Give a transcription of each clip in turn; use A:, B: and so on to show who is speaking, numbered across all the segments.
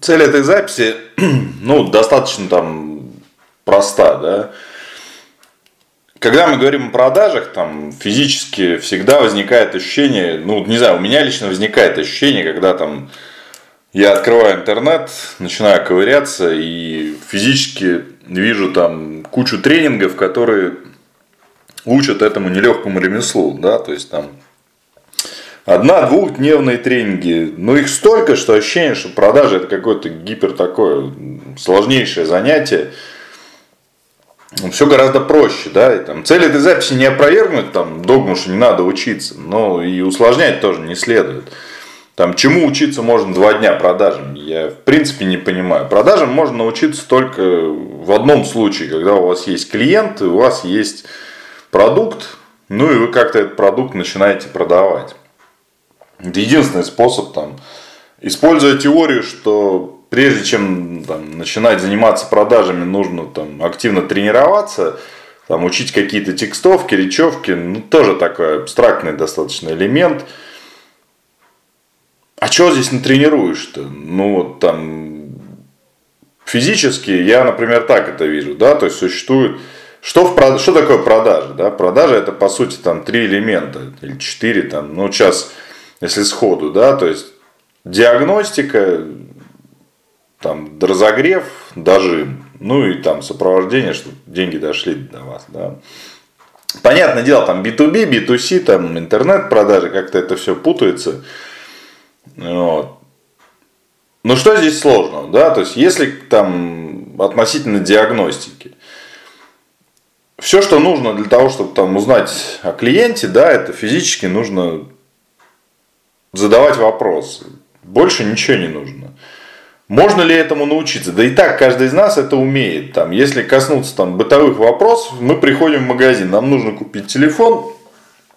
A: цель этой записи, ну, достаточно там проста, да. Когда мы говорим о продажах, там физически всегда возникает ощущение, ну, не знаю, у меня лично возникает ощущение, когда там я открываю интернет, начинаю ковыряться и физически вижу там кучу тренингов, которые учат этому нелегкому ремеслу, да, то есть там одна-двухдневные тренинги, ну их столько, что ощущение, что продажа это какое-то гипер такое сложнейшее занятие, все гораздо проще, да, и там цель этой записи не опровергнуть там догму, что не надо учиться, но и усложнять тоже не следует. Там, чему учиться можно два дня продажам, я в принципе не понимаю. Продажам можно научиться только в одном случае, когда у вас есть клиент, у вас есть продукт, ну и вы как-то этот продукт начинаете продавать. Это единственный способ там, используя теорию, что прежде чем там, начинать заниматься продажами, нужно там, активно тренироваться, там, учить какие-то текстовки, речевки, ну, тоже такой абстрактный достаточно элемент. А что здесь натренируешь-то? Ну, вот там физически я, например, так это вижу, да, то есть существует что, в, что такое продажа? Да? Продажа это по сути там три элемента или четыре там, ну сейчас если сходу, да, то есть диагностика, там, разогрев, дожим, ну и там сопровождение, чтобы деньги дошли до вас, да. Понятное дело, там B2B, B2C, там интернет-продажи, как-то это все путается. Вот. Но что здесь сложного, да, то есть если там относительно диагностики, все, что нужно для того, чтобы там узнать о клиенте, да, это физически нужно задавать вопросы. Больше ничего не нужно. Можно ли этому научиться? Да и так каждый из нас это умеет. Там, если коснуться там, бытовых вопросов, мы приходим в магазин, нам нужно купить телефон,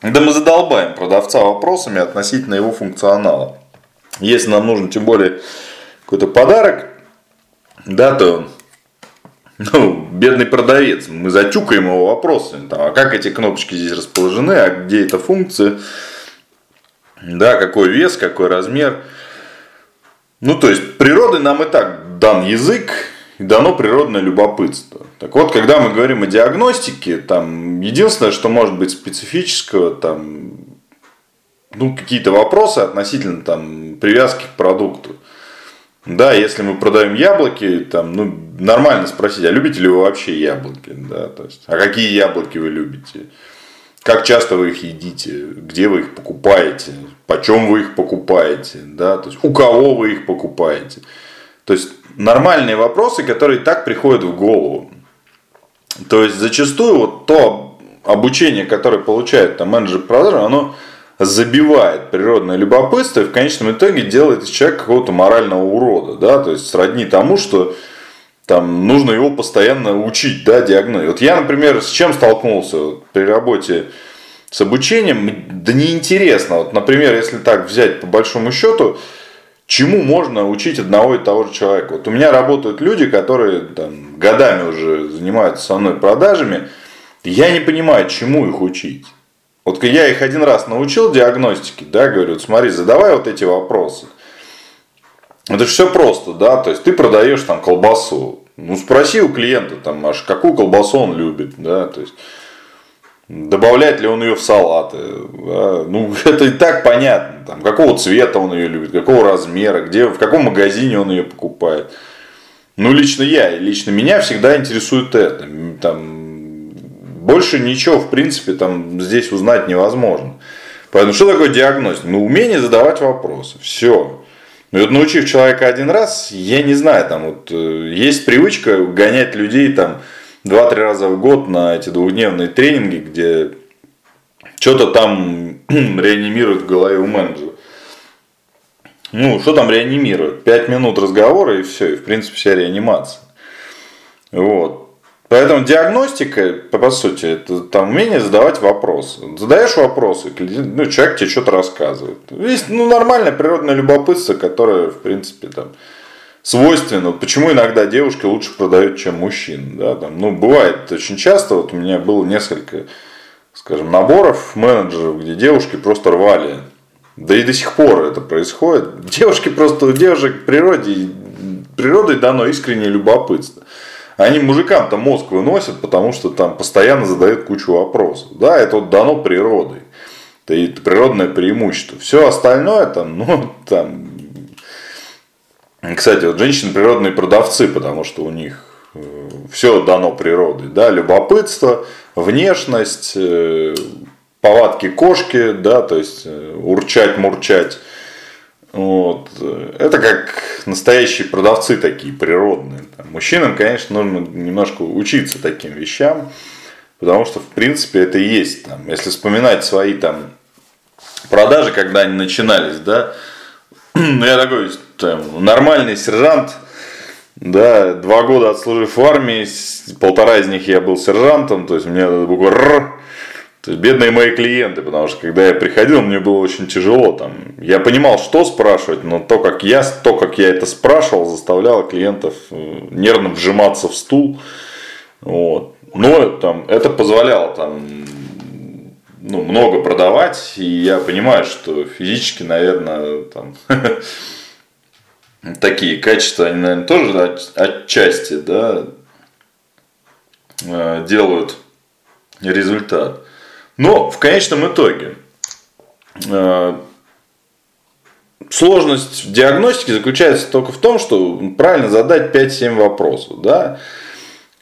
A: да мы задолбаем продавца вопросами относительно его функционала. Если нам нужен тем более какой-то подарок, да, то ну, бедный продавец, мы затюкаем его вопросами, там, а как эти кнопочки здесь расположены, а где эта функция, да, какой вес, какой размер. Ну, то есть, природой нам и так дан язык, и дано природное любопытство. Так вот, когда мы говорим о диагностике, там единственное, что может быть специфического, там, ну, какие-то вопросы относительно там, привязки к продукту. Да, если мы продаем яблоки, там, ну, нормально спросить, а любите ли вы вообще яблоки? Да, то есть, а какие яблоки вы любите? Как часто вы их едите? Где вы их покупаете? Почем вы их покупаете? Да? То есть, у кого вы их покупаете? То есть, нормальные вопросы, которые так приходят в голову. То есть, зачастую вот то обучение, которое получает там, менеджер продажи, оно забивает природное любопытство и в конечном итоге делает из человека какого-то морального урода. Да? То есть, сродни тому, что там нужно его постоянно учить, да, диагноз. Вот я, например, с чем столкнулся при работе с обучением, да неинтересно. Вот, например, если так взять по большому счету, чему можно учить одного и того же человека. Вот у меня работают люди, которые там, годами уже занимаются со мной продажами, я не понимаю, чему их учить. Вот я их один раз научил диагностике, да, говорю, смотри, задавай вот эти вопросы. Это же все просто, да, то есть ты продаешь там колбасу, ну спроси у клиента там, аж какую колбасу он любит, да, то есть добавляет ли он ее в салаты, да? ну это и так понятно, там, какого цвета он ее любит, какого размера, где, в каком магазине он ее покупает. Ну лично я, лично меня всегда интересует это, там больше ничего в принципе там здесь узнать невозможно. Поэтому что такое диагностика? Ну умение задавать вопросы, все. Ну, вот научив человека один раз, я не знаю, там вот э, есть привычка гонять людей там два-три раза в год на эти двухдневные тренинги, где что-то там реанимируют в голове у менеджера. Ну, что там реанимируют? Пять минут разговора и все, и в принципе вся реанимация. Вот. Поэтому диагностика, по сути, это там умение задавать вопросы. Задаешь вопросы, ну, человек тебе что-то рассказывает. Есть ну, нормальное природное любопытство, которое, в принципе, там, свойственно. Почему иногда девушки лучше продают, чем мужчины. Да? Там, ну, бывает очень часто, вот у меня было несколько, скажем, наборов менеджеров, где девушки просто рвали. Да и до сих пор это происходит. Девушки просто, у девушек природе природой дано искреннее любопытство. Они мужикам-то мозг выносят, потому что там постоянно задают кучу вопросов. Да, это вот дано природой. Это природное преимущество. Все остальное там, ну, там. Кстати, вот женщины природные продавцы, потому что у них э, все дано природой. Да, любопытство, внешность, э, повадки кошки, да, то есть э, урчать, мурчать. Вот. Это как настоящие продавцы такие природные. Там, мужчинам, конечно, нужно немножко учиться таким вещам, потому что, в принципе, это и есть. Там, если вспоминать свои там, продажи, когда они начинались, да, ну, я такой там, нормальный сержант, да, два года отслужив в армии, полтора из них я был сержантом, то есть у меня есть бедные мои клиенты, потому что когда я приходил, мне было очень тяжело. Там, я понимал, что спрашивать, но то, как я, то, как я это спрашивал, заставляло клиентов э, нервно вжиматься в стул. Вот. Но там, это позволяло там, ну, много продавать, и я понимаю, что физически, наверное, там, такие качества, они, наверное, тоже отчасти да, э, делают результат. Но в конечном итоге э, сложность диагностики заключается только в том, что правильно задать 5-7 вопросов. Да?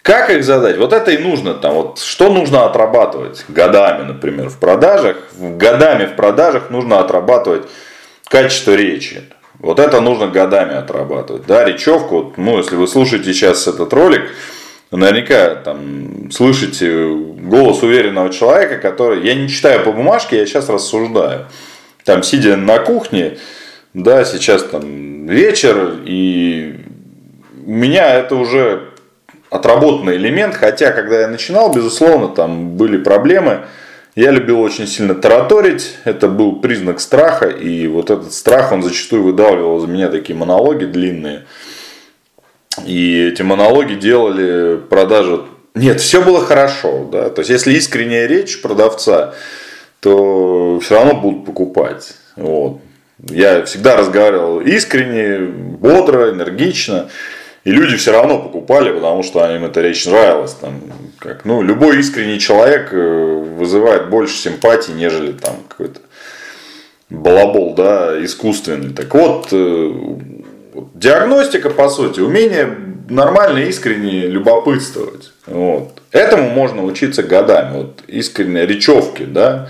A: Как их задать? Вот это и нужно там. Вот что нужно отрабатывать годами, например, в продажах. Годами в продажах нужно отрабатывать качество речи. Вот это нужно годами отрабатывать. Да, речевку, ну, если вы слушаете сейчас этот ролик, наверняка там слышите голос уверенного человека, который, я не читаю по бумажке, я сейчас рассуждаю. Там, сидя на кухне, да, сейчас там вечер, и у меня это уже отработанный элемент, хотя, когда я начинал, безусловно, там были проблемы, я любил очень сильно тараторить, это был признак страха, и вот этот страх, он зачастую выдавливал из меня такие монологи длинные, и эти монологи делали продажу. Нет, все было хорошо. Да? То есть, если искренняя речь продавца, то все равно будут покупать. Вот. Я всегда разговаривал искренне, бодро, энергично. И люди все равно покупали, потому что им эта речь нравилась. Там, как, ну, любой искренний человек э, вызывает больше симпатии, нежели там какой-то балабол, да, искусственный. Так вот, э, диагностика, по сути, умение нормально, искренне любопытствовать. Вот. Этому можно учиться годами. Вот искренне речевки, да.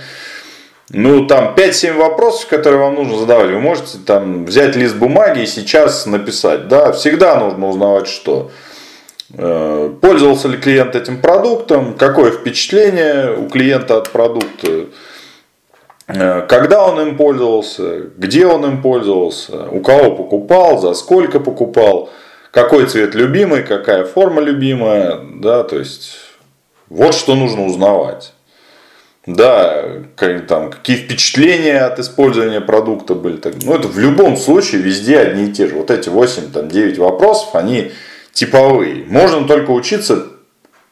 A: Ну, там 5-7 вопросов, которые вам нужно задавать. Вы можете там взять лист бумаги и сейчас написать. Да, всегда нужно узнавать, что э, пользовался ли клиент этим продуктом, какое впечатление у клиента от продукта, когда он им пользовался, где он им пользовался, у кого покупал, за сколько покупал, какой цвет любимый, какая форма любимая, да, то есть вот что нужно узнавать. Да, там, какие впечатления от использования продукта были. Ну, это в любом случае везде одни и те же. Вот эти 8, там, 9 вопросов, они типовые. Можно только учиться.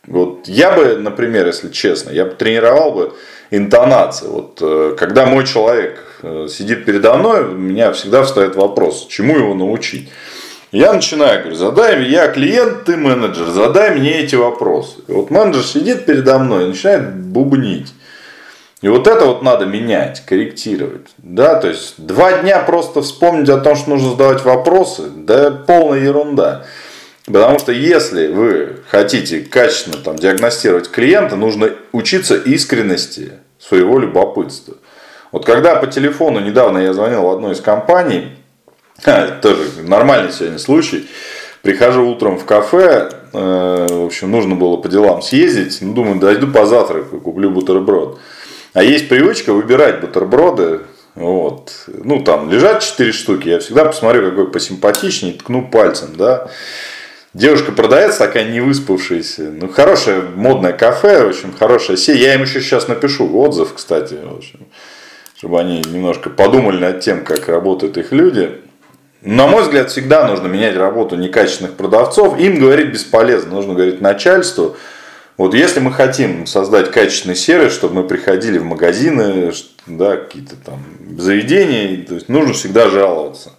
A: Вот я бы, например, если честно, я бы тренировал бы интонации. Вот, э, когда мой человек э, сидит передо мной, у меня всегда встает вопрос, чему его научить. Я начинаю, говорю, задай, я клиент, ты менеджер, задай мне эти вопросы. И вот менеджер сидит передо мной и начинает бубнить. И вот это вот надо менять, корректировать. Да, то есть два дня просто вспомнить о том, что нужно задавать вопросы, да полная ерунда. Потому что если вы хотите качественно там, диагностировать клиента, нужно учиться искренности своего любопытства. Вот когда по телефону недавно я звонил в одной из компаний, тоже нормальный сегодня случай, прихожу утром в кафе, э, в общем, нужно было по делам съездить, ну, думаю, дойду по завтраку, куплю бутерброд. А есть привычка выбирать бутерброды, вот. Ну, там лежат 4 штуки, я всегда посмотрю, какой посимпатичнее, ткну пальцем, да. Девушка продается такая не выспавшаяся. Ну, хорошее модное кафе, в общем, хорошая сеть. Я им еще сейчас напишу отзыв, кстати, в общем, чтобы они немножко подумали над тем, как работают их люди. На мой взгляд, всегда нужно менять работу некачественных продавцов. Им говорить бесполезно. Нужно говорить начальству. Вот если мы хотим создать качественный сервис, чтобы мы приходили в магазины, да, какие-то там заведения, то есть нужно всегда жаловаться.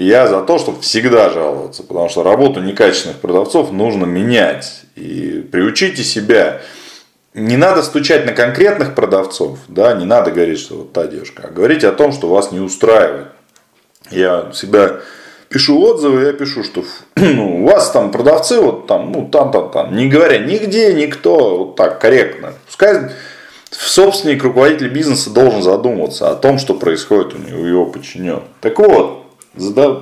A: Я за то, чтобы всегда жаловаться, потому что работу некачественных продавцов нужно менять. И приучите себя. Не надо стучать на конкретных продавцов, да, не надо говорить, что вот та девушка, а говорить о том, что вас не устраивает. Я всегда пишу отзывы, я пишу, что ну, у вас там продавцы, вот там, ну, там, там, там, не говоря нигде, никто, вот так корректно. Пускай собственник, руководитель бизнеса должен задумываться о том, что происходит у него, его подчиненных. Так вот,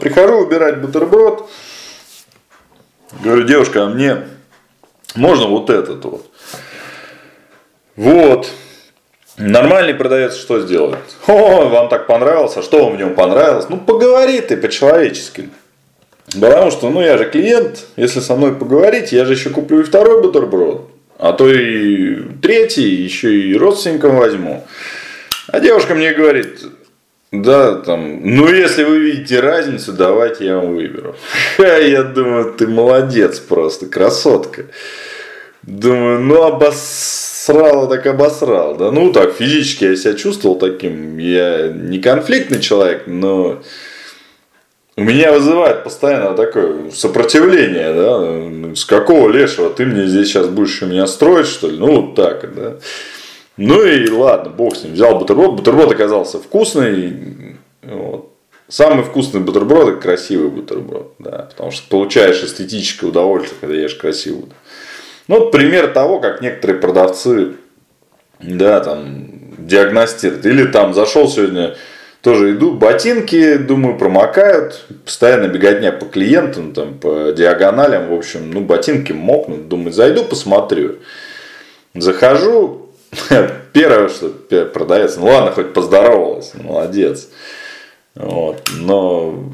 A: прихожу убирать бутерброд, говорю, девушка, а мне можно вот этот вот. Вот. Нормальный продавец что сделает? О, вам так понравилось, а что вам в нем понравилось? Ну, поговори ты по-человечески. Потому что, ну, я же клиент, если со мной поговорить, я же еще куплю и второй бутерброд. А то и третий, еще и родственникам возьму. А девушка мне говорит, да, там, ну если вы видите разницу, давайте я вам выберу. Ха, я думаю, ты молодец просто, красотка. Думаю, ну обосрала так обосрал. Да, ну так, физически я себя чувствовал таким. Я не конфликтный человек, но у меня вызывает постоянно такое сопротивление, да, с какого лешего ты мне здесь сейчас будешь меня строить, что ли, ну вот так, да. Ну и ладно, бог с ним, взял бутерброд, бутерброд оказался вкусный, вот. Самый вкусный бутерброд – это красивый бутерброд, да, потому что получаешь эстетическое удовольствие, когда ешь красивый. Ну, вот пример того, как некоторые продавцы, да, там, диагностируют. Или там зашел сегодня тоже иду, ботинки, думаю, промокают, постоянно беготня по клиентам, там, по диагоналям, в общем, ну, ботинки мокнут, думаю, зайду, посмотрю. Захожу, первое, что продавец, ну ладно, хоть поздоровалась, молодец. Вот, но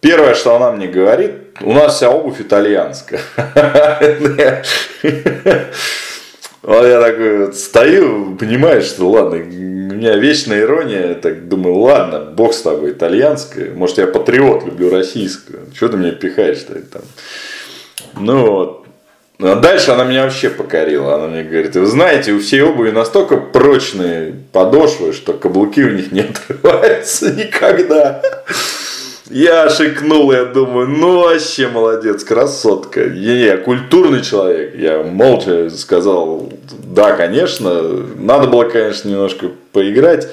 A: первое, что она мне говорит, у нас вся обувь итальянская. Вот я такой стою, понимаешь, что ладно, у меня вечная ирония, так думаю, ладно, бог с тобой, итальянская, может я патриот, люблю российскую, что ты меня пихаешь-то там. Ну вот. А дальше она меня вообще покорила. Она мне говорит, вы знаете, у всей обуви настолько прочные подошвы, что каблуки у них не отрываются никогда. Я шикнул, я думаю, ну вообще молодец, красотка. Я, я культурный человек. Я молча сказал, да, конечно. Надо было, конечно, немножко поиграть.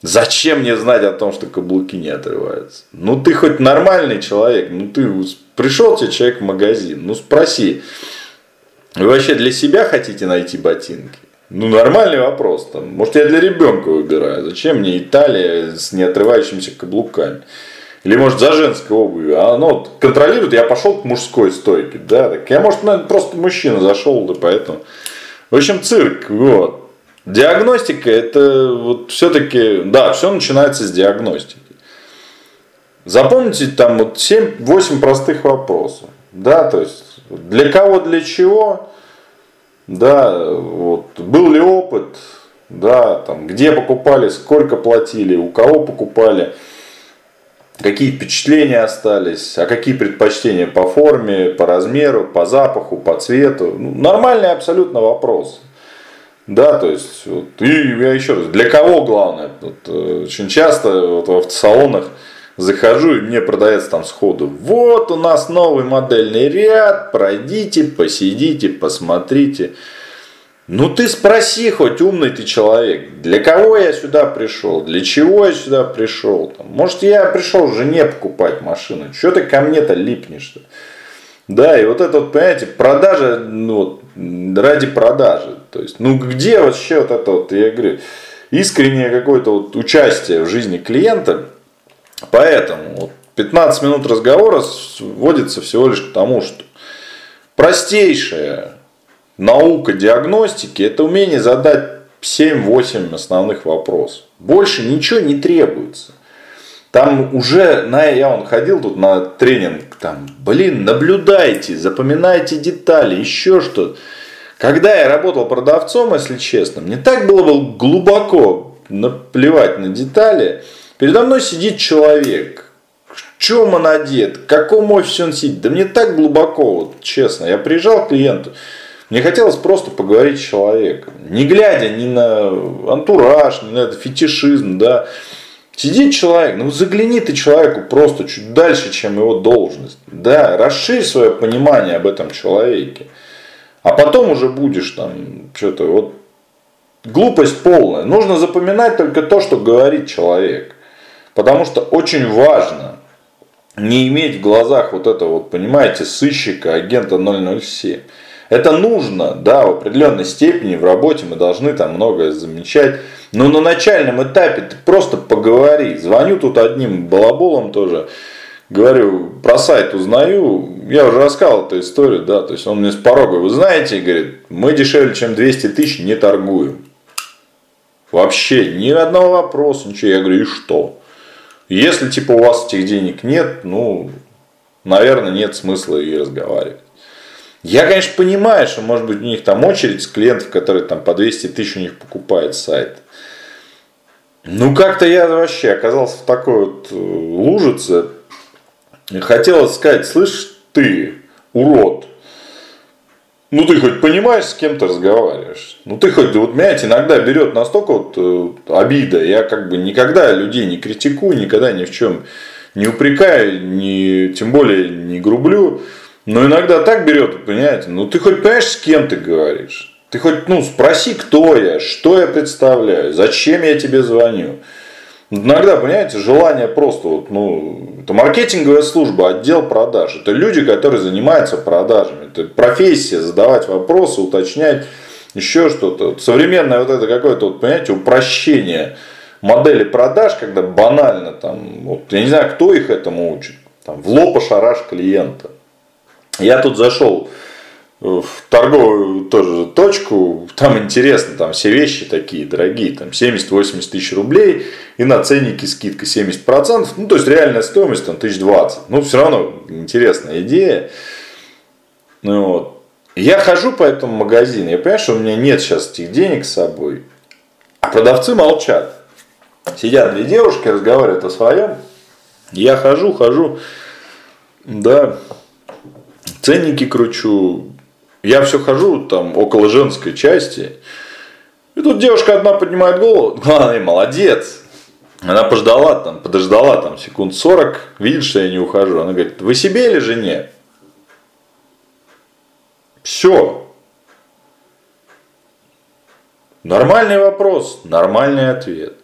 A: Зачем мне знать о том, что каблуки не отрываются? Ну ты хоть нормальный человек, ну ты пришел тебе человек в магазин, ну спроси, вы вообще для себя хотите найти ботинки? Ну, нормальный вопрос. Там. Может, я для ребенка выбираю. Зачем мне Италия с неотрывающимися каблуками? Или, может, за женской обувью. А оно вот контролирует, я пошел к мужской стойке. Да, так я, может, наверное, просто мужчина зашел, да поэтому. В общем, цирк. Вот. Диагностика это вот все-таки, да, все начинается с диагностики. Запомните там вот 7-8 простых вопросов. Да, то есть для кого, для чего, да, вот, был ли опыт, да, там, где покупали, сколько платили, у кого покупали, какие впечатления остались, а какие предпочтения по форме, по размеру, по запаху, по цвету. Ну, нормальный абсолютно вопрос. Да, то есть, вот, и я еще раз, для кого главное? Вот, э, очень часто вот, в автосалонах захожу, и мне продавец там сходу, вот у нас новый модельный ряд, пройдите, посидите, посмотрите. Ну ты спроси, хоть умный ты человек, для кого я сюда пришел, для чего я сюда пришел. Может я пришел жене покупать машину, что ты ко мне-то липнешь-то? Да, и вот это вот, понимаете, продажа ну, ради продажи. То есть, ну где вообще вот это вот, я говорю, искреннее какое-то вот участие в жизни клиента. Поэтому вот 15 минут разговора сводится всего лишь к тому, что простейшее наука диагностики – это умение задать 7-8 основных вопросов. Больше ничего не требуется. Там уже, на, я он ходил тут на тренинг, там, блин, наблюдайте, запоминайте детали, еще что-то. Когда я работал продавцом, если честно, мне так было бы глубоко наплевать на детали. Передо мной сидит человек, в чем он одет, в каком офисе он сидит. Да мне так глубоко, вот, честно. Я приезжал к клиенту, мне хотелось просто поговорить с человеком, не глядя ни на антураж, ни на этот фетишизм, да. Сидит человек, ну загляни ты человеку просто чуть дальше, чем его должность. Да, расширь свое понимание об этом человеке. А потом уже будешь там что-то вот глупость полная. Нужно запоминать только то, что говорит человек. Потому что очень важно не иметь в глазах вот это вот, понимаете, сыщика, агента 007. Это нужно, да, в определенной степени в работе мы должны там многое замечать. Но на начальном этапе ты просто поговори. Звоню тут одним балаболом тоже. Говорю, про сайт узнаю. Я уже рассказал эту историю, да. То есть он мне с порога, вы знаете, говорит, мы дешевле, чем 200 тысяч не торгуем. Вообще ни одного вопроса, ничего. Я говорю, и что? Если типа у вас этих денег нет, ну, наверное, нет смысла и разговаривать. Я, конечно, понимаю, что может быть у них там очередь с клиентов, которые там по 200 тысяч у них покупают сайт. Ну, как-то я вообще оказался в такой вот э, лужице. Хотелось сказать, слышь, ты, урод, ну ты хоть понимаешь, с кем ты разговариваешь? Ну ты хоть, вот меня иногда берет настолько вот э, обида, я как бы никогда людей не критикую, никогда ни в чем не упрекаю, не, тем более не грублю. Но иногда так берет, понимаете, ну ты хоть понимаешь, с кем ты говоришь? Ты хоть, ну, спроси, кто я, что я представляю, зачем я тебе звоню. Иногда, понимаете, желание просто, вот, ну, это маркетинговая служба, отдел продаж. Это люди, которые занимаются продажами. Это профессия, задавать вопросы, уточнять, еще что-то. Современное вот это какое-то, вот, понимаете, упрощение модели продаж, когда банально там, вот, я не знаю, кто их этому учит, там, в лоб шараш клиента. Я тут зашел в торговую тоже точку, там интересно, там все вещи такие дорогие, там 70-80 тысяч рублей, и на ценники скидка 70%, ну то есть реальная стоимость там 1020, ну все равно интересная идея. Ну, вот. Я хожу по этому магазину, я понимаю, что у меня нет сейчас этих денег с собой, а продавцы молчат. Сидят две девушки, разговаривают о своем, я хожу, хожу, да, ценники кручу, я все хожу там около женской части. И тут девушка одна поднимает голову. Главное, молодец. Она пождала там, подождала там секунд 40, видит, что я не ухожу. Она говорит, вы себе или жене? Все. Нормальный вопрос, нормальный ответ.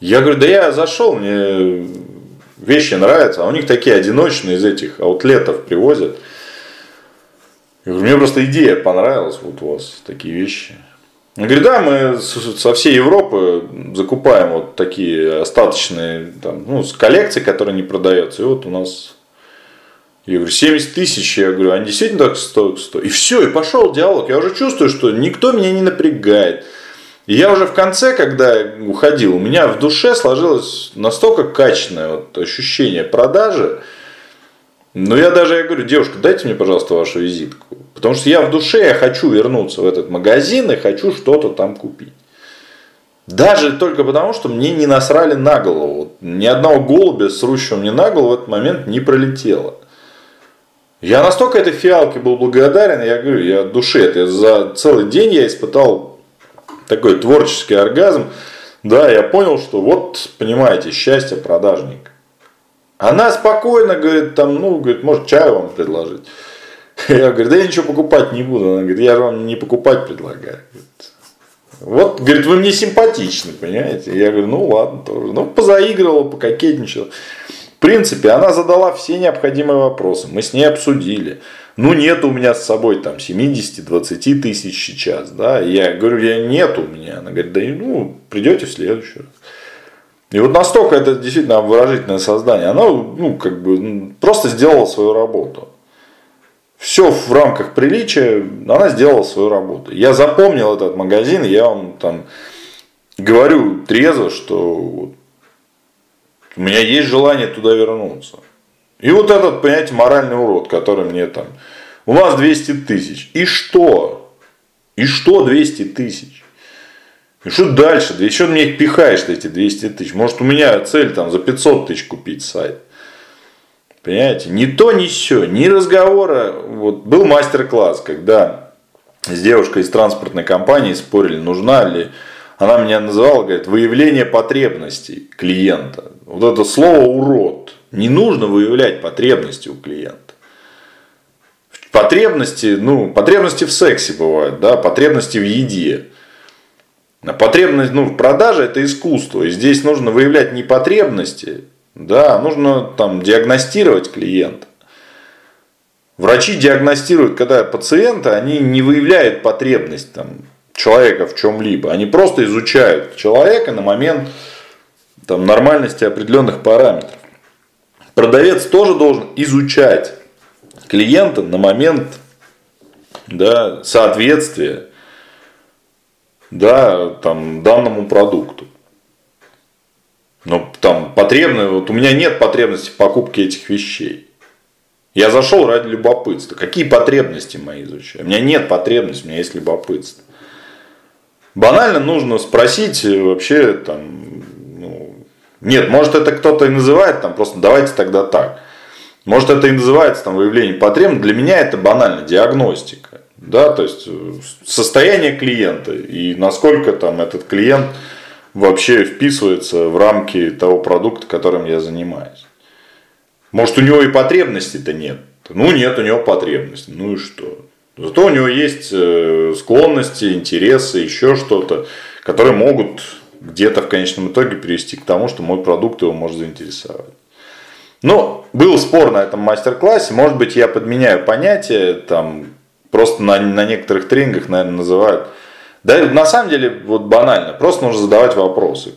A: Я говорю, да я зашел, мне вещи нравятся, а у них такие одиночные из этих аутлетов привозят. Я говорю, мне просто идея понравилась, вот у вас такие вещи. Я говорю, да, мы со всей Европы закупаем вот такие остаточные, там, ну, с коллекции, которые не продаются. И вот у нас, я говорю, 70 тысяч, я говорю, они действительно так стоят? стоят? И все, и пошел диалог. Я уже чувствую, что никто меня не напрягает. И я уже в конце, когда уходил, у меня в душе сложилось настолько качественное вот ощущение продажи, ну, я даже, я говорю, девушка, дайте мне, пожалуйста, вашу визитку. Потому что я в душе, я хочу вернуться в этот магазин и хочу что-то там купить. Даже только потому, что мне не насрали на голову. Ни одного голубя, срущего мне на голову в этот момент не пролетело. Я настолько этой фиалке был благодарен, я говорю, я от души, это за целый день я испытал такой творческий оргазм. Да, я понял, что вот, понимаете, счастье продажника. Она спокойно говорит, там, ну, говорит, может, чай вам предложить. Я говорю, да я ничего покупать не буду. Она говорит, я же вам не покупать предлагаю. Вот, говорит, вы мне симпатичны, понимаете? Я говорю, ну ладно, тоже. Ну, позаигрывала, пококетничала. В принципе, она задала все необходимые вопросы. Мы с ней обсудили. Ну, нет у меня с собой там 70-20 тысяч сейчас, да. Я говорю, я нет у меня. Она говорит, да ну, придете в следующий раз. И вот настолько это действительно выразительное создание, оно ну, как бы, просто сделало свою работу. Все в рамках приличия, она сделала свою работу. Я запомнил этот магазин, я вам там говорю трезво, что у меня есть желание туда вернуться. И вот этот, понимаете, моральный урод, который мне там, у нас 200 тысяч. И что? И что 200 тысяч? И что дальше? Да еще мне их пихаешь, эти 200 тысяч. Может, у меня цель там за 500 тысяч купить сайт. Понимаете? Ни то, ни все, ни разговора. Вот был мастер-класс, когда с девушкой из транспортной компании спорили, нужна ли она меня называла, говорит, выявление потребностей клиента. Вот это слово урод. Не нужно выявлять потребности у клиента. Потребности, ну, потребности в сексе бывают, да, потребности в еде. А потребность ну, в продаже это искусство. И здесь нужно выявлять не потребности, да, нужно там диагностировать клиента. Врачи диагностируют, когда пациента, они не выявляют потребность там, человека в чем-либо. Они просто изучают человека на момент там, нормальности определенных параметров. Продавец тоже должен изучать клиента на момент да, соответствия да, там, данному продукту. Но там потребно, вот у меня нет потребности в покупке этих вещей. Я зашел ради любопытства. Какие потребности мои изучаю? У меня нет потребности, у меня есть любопытство. Банально нужно спросить вообще там, ну, нет, может это кто-то и называет там, просто давайте тогда так. Может, это и называется там, выявление потребностей. Для меня это банально диагностика. Да, то есть э, состояние клиента и насколько там этот клиент вообще вписывается в рамки того продукта, которым я занимаюсь. Может, у него и потребностей-то нет. Ну, нет у него потребностей. Ну и что? Зато у него есть э, склонности, интересы, еще что-то, которые могут где-то в конечном итоге привести к тому, что мой продукт его может заинтересовать. Ну, был спор на этом мастер-классе. Может быть, я подменяю понятие, там, просто на, на некоторых тренингах, наверное, называют. Да, на самом деле, вот банально, просто нужно задавать вопросы.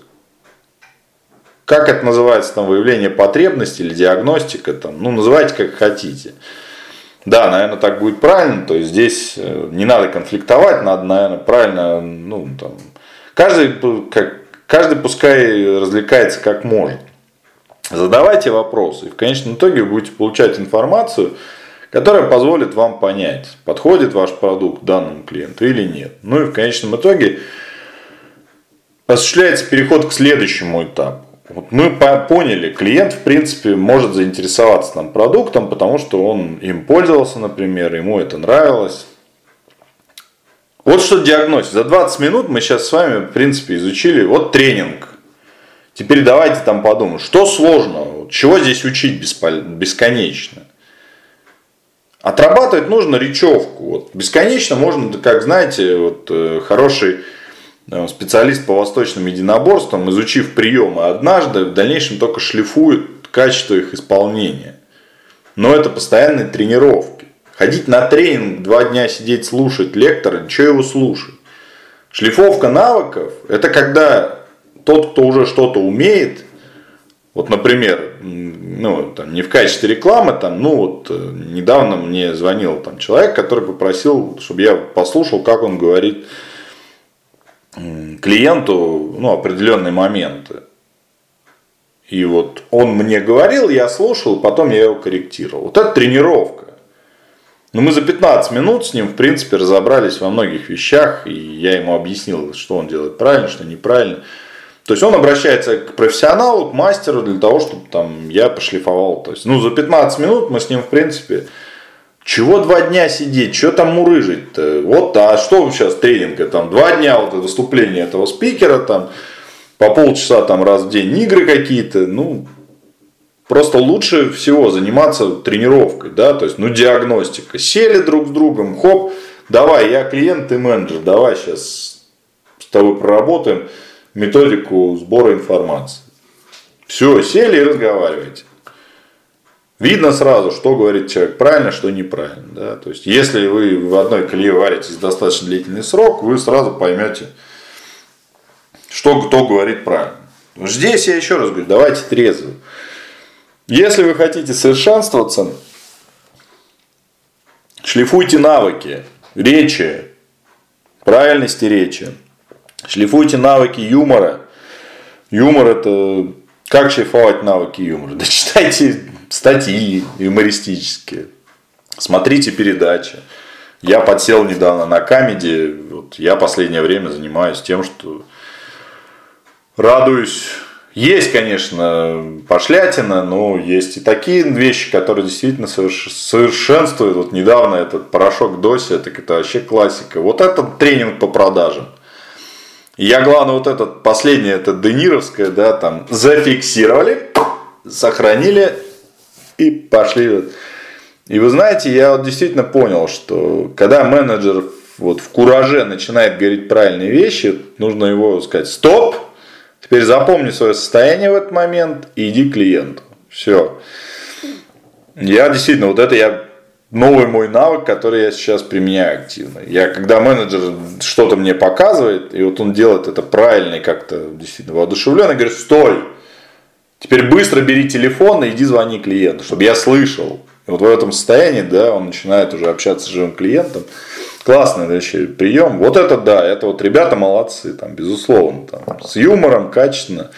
A: Как это называется, там, выявление потребностей или диагностика, там, ну, называйте как хотите. Да, наверное, так будет правильно. То есть здесь э, не надо конфликтовать, надо, наверное, правильно, ну, там, каждый, как, каждый пускай развлекается как может. Задавайте вопросы. И в конечном итоге вы будете получать информацию, которая позволит вам понять, подходит ваш продукт данному клиенту или нет. Ну и в конечном итоге осуществляется переход к следующему этапу. Вот мы поняли, клиент в принципе может заинтересоваться там продуктом, потому что он им пользовался, например, ему это нравилось. Вот что диагностика. За 20 минут мы сейчас с вами в принципе изучили вот тренинг Теперь давайте там подумаем, что сложного, чего здесь учить бесконечно. Отрабатывать нужно речевку. Вот. Бесконечно можно, как знаете, вот, э, хороший э, специалист по восточным единоборствам, изучив приемы однажды, в дальнейшем только шлифует качество их исполнения. Но это постоянные тренировки. Ходить на тренинг, два дня сидеть, слушать лектора, ничего его слушать. Шлифовка навыков – это когда тот, кто уже что-то умеет, вот, например, ну, там, не в качестве рекламы, там, ну, вот, э, недавно мне звонил там, человек, который попросил, чтобы я послушал, как он говорит клиенту ну, определенные моменты. И вот он мне говорил, я слушал, потом я его корректировал. Вот это тренировка. Но мы за 15 минут с ним, в принципе, разобрались во многих вещах, и я ему объяснил, что он делает правильно, что неправильно. То есть он обращается к профессионалу, к мастеру для того, чтобы там я пошлифовал. То есть, ну, за 15 минут мы с ним, в принципе, чего два дня сидеть, что там мурыжить-то? Вот, а что сейчас тренинга? Там два дня вот выступление этого спикера, там по полчаса там раз в день игры какие-то. Ну, просто лучше всего заниматься тренировкой, да, то есть, ну, диагностика. Сели друг с другом, хоп, давай, я клиент, ты менеджер, давай сейчас с тобой проработаем методику сбора информации. Все, сели и разговариваете. Видно сразу, что говорит человек правильно, что неправильно. Да? То есть, если вы в одной колее варитесь достаточно длительный срок, вы сразу поймете, что кто говорит правильно. Здесь я еще раз говорю, давайте трезво. Если вы хотите совершенствоваться, шлифуйте навыки речи, правильности речи, Шлифуйте навыки юмора. Юмор это... Как шлифовать навыки юмора? Да читайте статьи юмористические. Смотрите передачи. Я подсел недавно на камеди. Вот я последнее время занимаюсь тем, что радуюсь. Есть, конечно, пошлятина, но есть и такие вещи, которые действительно совершенствуют. Вот недавно этот порошок Доси, это, это вообще классика. Вот этот тренинг по продажам. Я, главное, вот этот последний, это Денировское, да, там зафиксировали, сохранили и пошли. И вы знаете, я вот действительно понял, что когда менеджер вот в кураже начинает говорить правильные вещи, нужно его сказать, стоп, теперь запомни свое состояние в этот момент и иди к клиенту. Все. Я действительно, вот это я новый мой навык, который я сейчас применяю активно. Я, когда менеджер что-то мне показывает, и вот он делает это правильно и как-то действительно воодушевленно, говорит, стой, теперь быстро бери телефон и иди звони клиенту, чтобы я слышал. И вот в этом состоянии, да, он начинает уже общаться с живым клиентом. Классный вообще прием. Вот это да, это вот ребята молодцы, там, безусловно, там, с юмором, качественно.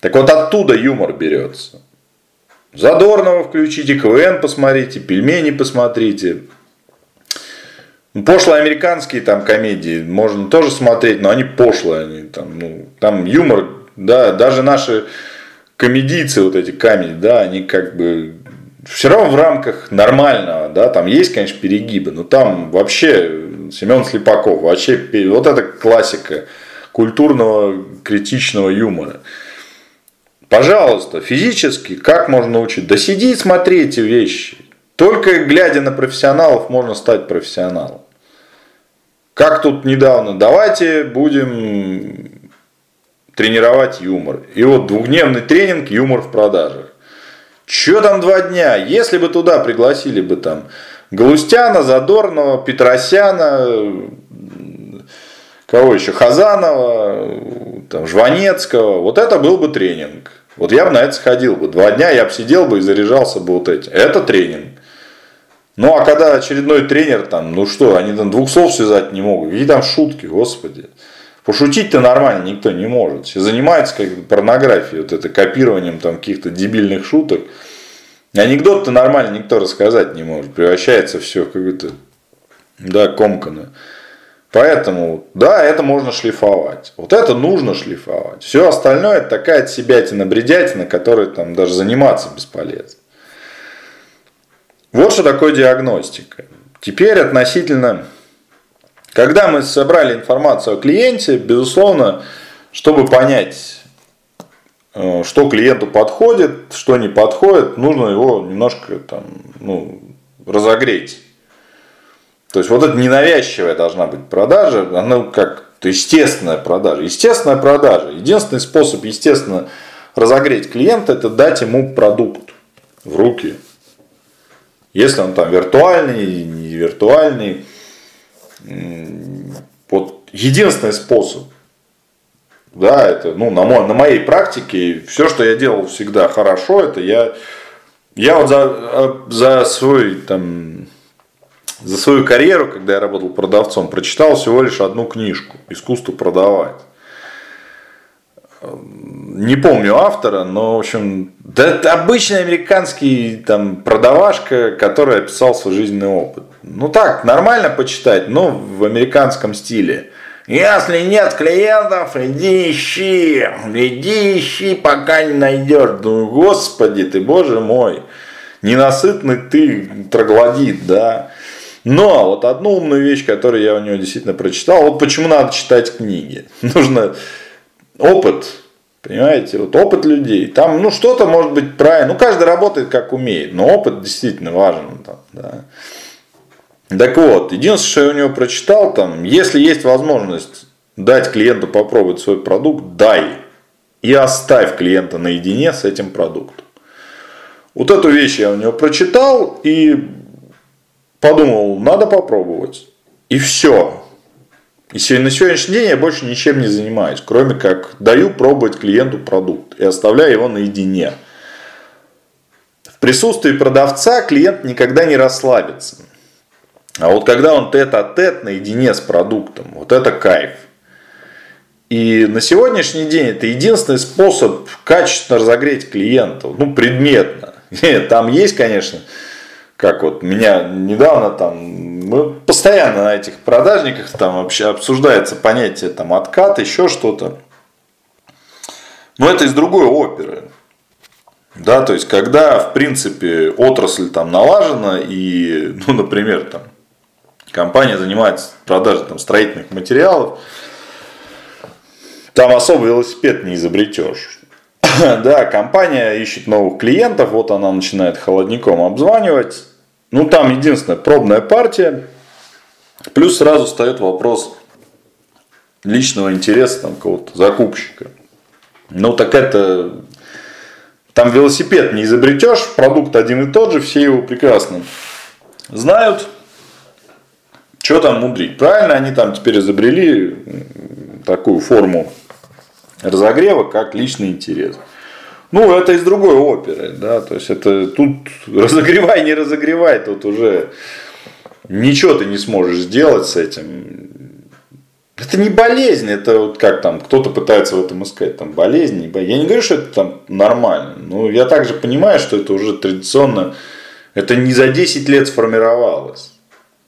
A: Так вот оттуда юмор берется. Задорного включите, КВН посмотрите, пельмени посмотрите. Пошлые американские там комедии можно тоже смотреть, но они пошлые. Они, там, ну, там юмор, да, даже наши комедийцы, вот эти камеди, да, они как бы все равно в рамках нормального, да, там есть, конечно, перегибы, но там вообще Семен Слепаков, вообще вот это классика культурного критичного юмора. Пожалуйста, физически как можно научить? Да сиди и смотри эти вещи. Только глядя на профессионалов можно стать профессионалом. Как тут недавно, давайте будем тренировать юмор. И вот двухдневный тренинг юмор в продажах. Че там два дня? Если бы туда пригласили бы там Галустяна, Задорнова, Петросяна, кого еще, Хазанова, там, Жванецкого, вот это был бы тренинг. Вот я бы на это сходил бы. Два дня я бы сидел бы и заряжался бы вот этим. Это тренинг. Ну, а когда очередной тренер там, ну что, они там двух слов связать не могут. Какие там шутки, господи. Пошутить-то нормально никто не может. Все занимаются как порнографией, вот это копированием там каких-то дебильных шуток. Анекдот-то нормально никто рассказать не может. Превращается все в какое-то, да, комканное. Поэтому, да, это можно шлифовать. Вот это нужно шлифовать. Все остальное это такая себятина, бредятина, которой там даже заниматься бесполезно. Вот что такое диагностика. Теперь относительно, когда мы собрали информацию о клиенте, безусловно, чтобы понять, э, что клиенту подходит, что не подходит, нужно его немножко там, ну, разогреть. То есть вот это ненавязчивая должна быть продажа, она как естественная продажа. Естественная продажа. Единственный способ, естественно, разогреть клиента, это дать ему продукт в руки. Если он там виртуальный, не виртуальный. Вот единственный способ. Да, это, ну, на, мой, на моей практике, все, что я делал всегда хорошо, это я, я вот за, а, за свой там, за свою карьеру, когда я работал продавцом, прочитал всего лишь одну книжку «Искусство продавать». Не помню автора, но, в общем, да, это обычный американский там, продавашка, который описал свой жизненный опыт. Ну так, нормально почитать, но в американском стиле. Если нет клиентов, иди ищи, иди ищи, пока не найдешь. Ну, господи ты, боже мой, ненасытный ты троглодит, да. Но вот одну умную вещь, которую я у него действительно прочитал, вот почему надо читать книги. Нужно опыт, понимаете, вот опыт людей. Там, ну, что-то может быть правильно. Ну, каждый работает как умеет, но опыт действительно важен. Там, да. Так вот, единственное, что я у него прочитал, там, если есть возможность дать клиенту попробовать свой продукт, дай. И оставь клиента наедине с этим продуктом. Вот эту вещь я у него прочитал, и подумал, надо попробовать. И все. И на сегодняшний день я больше ничем не занимаюсь, кроме как даю пробовать клиенту продукт и оставляю его наедине. В присутствии продавца клиент никогда не расслабится. А вот когда он тет-а-тет наедине с продуктом, вот это кайф. И на сегодняшний день это единственный способ качественно разогреть клиента, ну, предметно. Там есть, конечно, как вот меня недавно там, постоянно на этих продажниках там вообще обсуждается понятие там откат, еще что-то. Но это из другой оперы. Да, то есть, когда, в принципе, отрасль там налажена, и, ну, например, там, компания занимается продажей там, строительных материалов, там особо велосипед не изобретешь. да, компания ищет новых клиентов, вот она начинает холодником обзванивать. Ну, там единственная пробная партия. Плюс сразу встает вопрос личного интереса там кого-то закупщика. Ну, так это... Там велосипед не изобретешь, продукт один и тот же, все его прекрасно знают. Что там мудрить? Правильно, они там теперь изобрели такую форму разогрева, как личный интерес. Ну, это из другой оперы, да, то есть это тут разогревай, не разогревай, тут уже ничего ты не сможешь сделать с этим. Это не болезнь, это вот как там, кто-то пытается в этом искать, там болезнь, не болезнь. Я не говорю, что это там нормально, но я также понимаю, что это уже традиционно, это не за 10 лет сформировалось.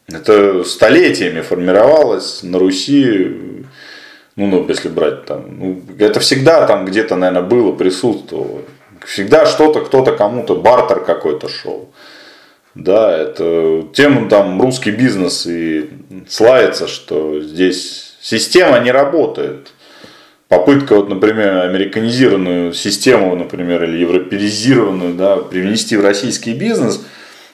A: Это столетиями формировалось на Руси ну, ну, если брать там, ну, это всегда там где-то, наверное, было, присутствовало. Всегда что-то, кто-то кому-то, бартер какой-то шел. Да, это тем там русский бизнес и славится, что здесь система не работает. Попытка, вот, например, американизированную систему, например, или европеизированную, да, привнести в российский бизнес,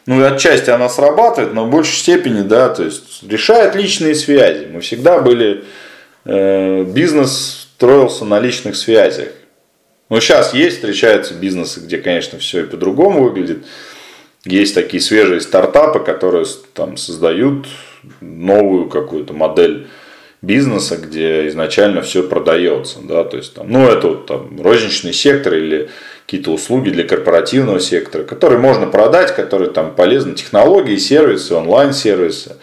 A: ну, отчасти она срабатывает, но в большей степени, да, то есть решает личные связи. Мы всегда были бизнес строился на личных связях. Ну, сейчас есть, встречаются бизнесы, где, конечно, все и по-другому выглядит. Есть такие свежие стартапы, которые там создают новую какую-то модель бизнеса, где изначально все продается. Да? То есть, там, ну, это вот, там, розничный сектор или какие-то услуги для корпоративного сектора, которые можно продать, которые там полезны, технологии, сервисы, онлайн-сервисы.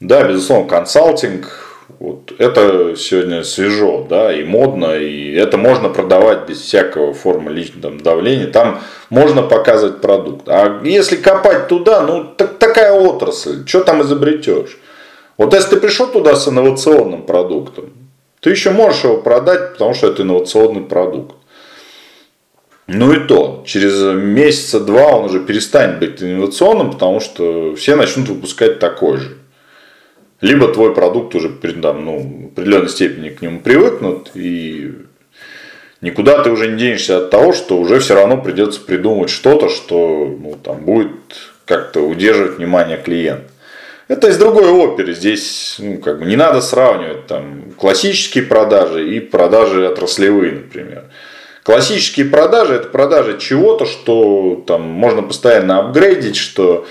A: Да, безусловно, консалтинг, вот это сегодня свежо, да, и модно, и это можно продавать без всякого формы личного давления. Там можно показывать продукт. А если копать туда, ну так, такая отрасль, что там изобретешь? Вот если ты пришел туда с инновационным продуктом, ты еще можешь его продать, потому что это инновационный продукт. Ну и то, через месяца два он уже перестанет быть инновационным, потому что все начнут выпускать такой же либо твой продукт уже там, ну, в определенной степени к нему привыкнут, и никуда ты уже не денешься от того, что уже все равно придется придумать что-то, что ну, там, будет как-то удерживать внимание клиента. Это из другой оперы. Здесь ну, как бы не надо сравнивать там, классические продажи и продажи отраслевые, например. Классические продажи это продажи чего-то, что там можно постоянно апгрейдить, что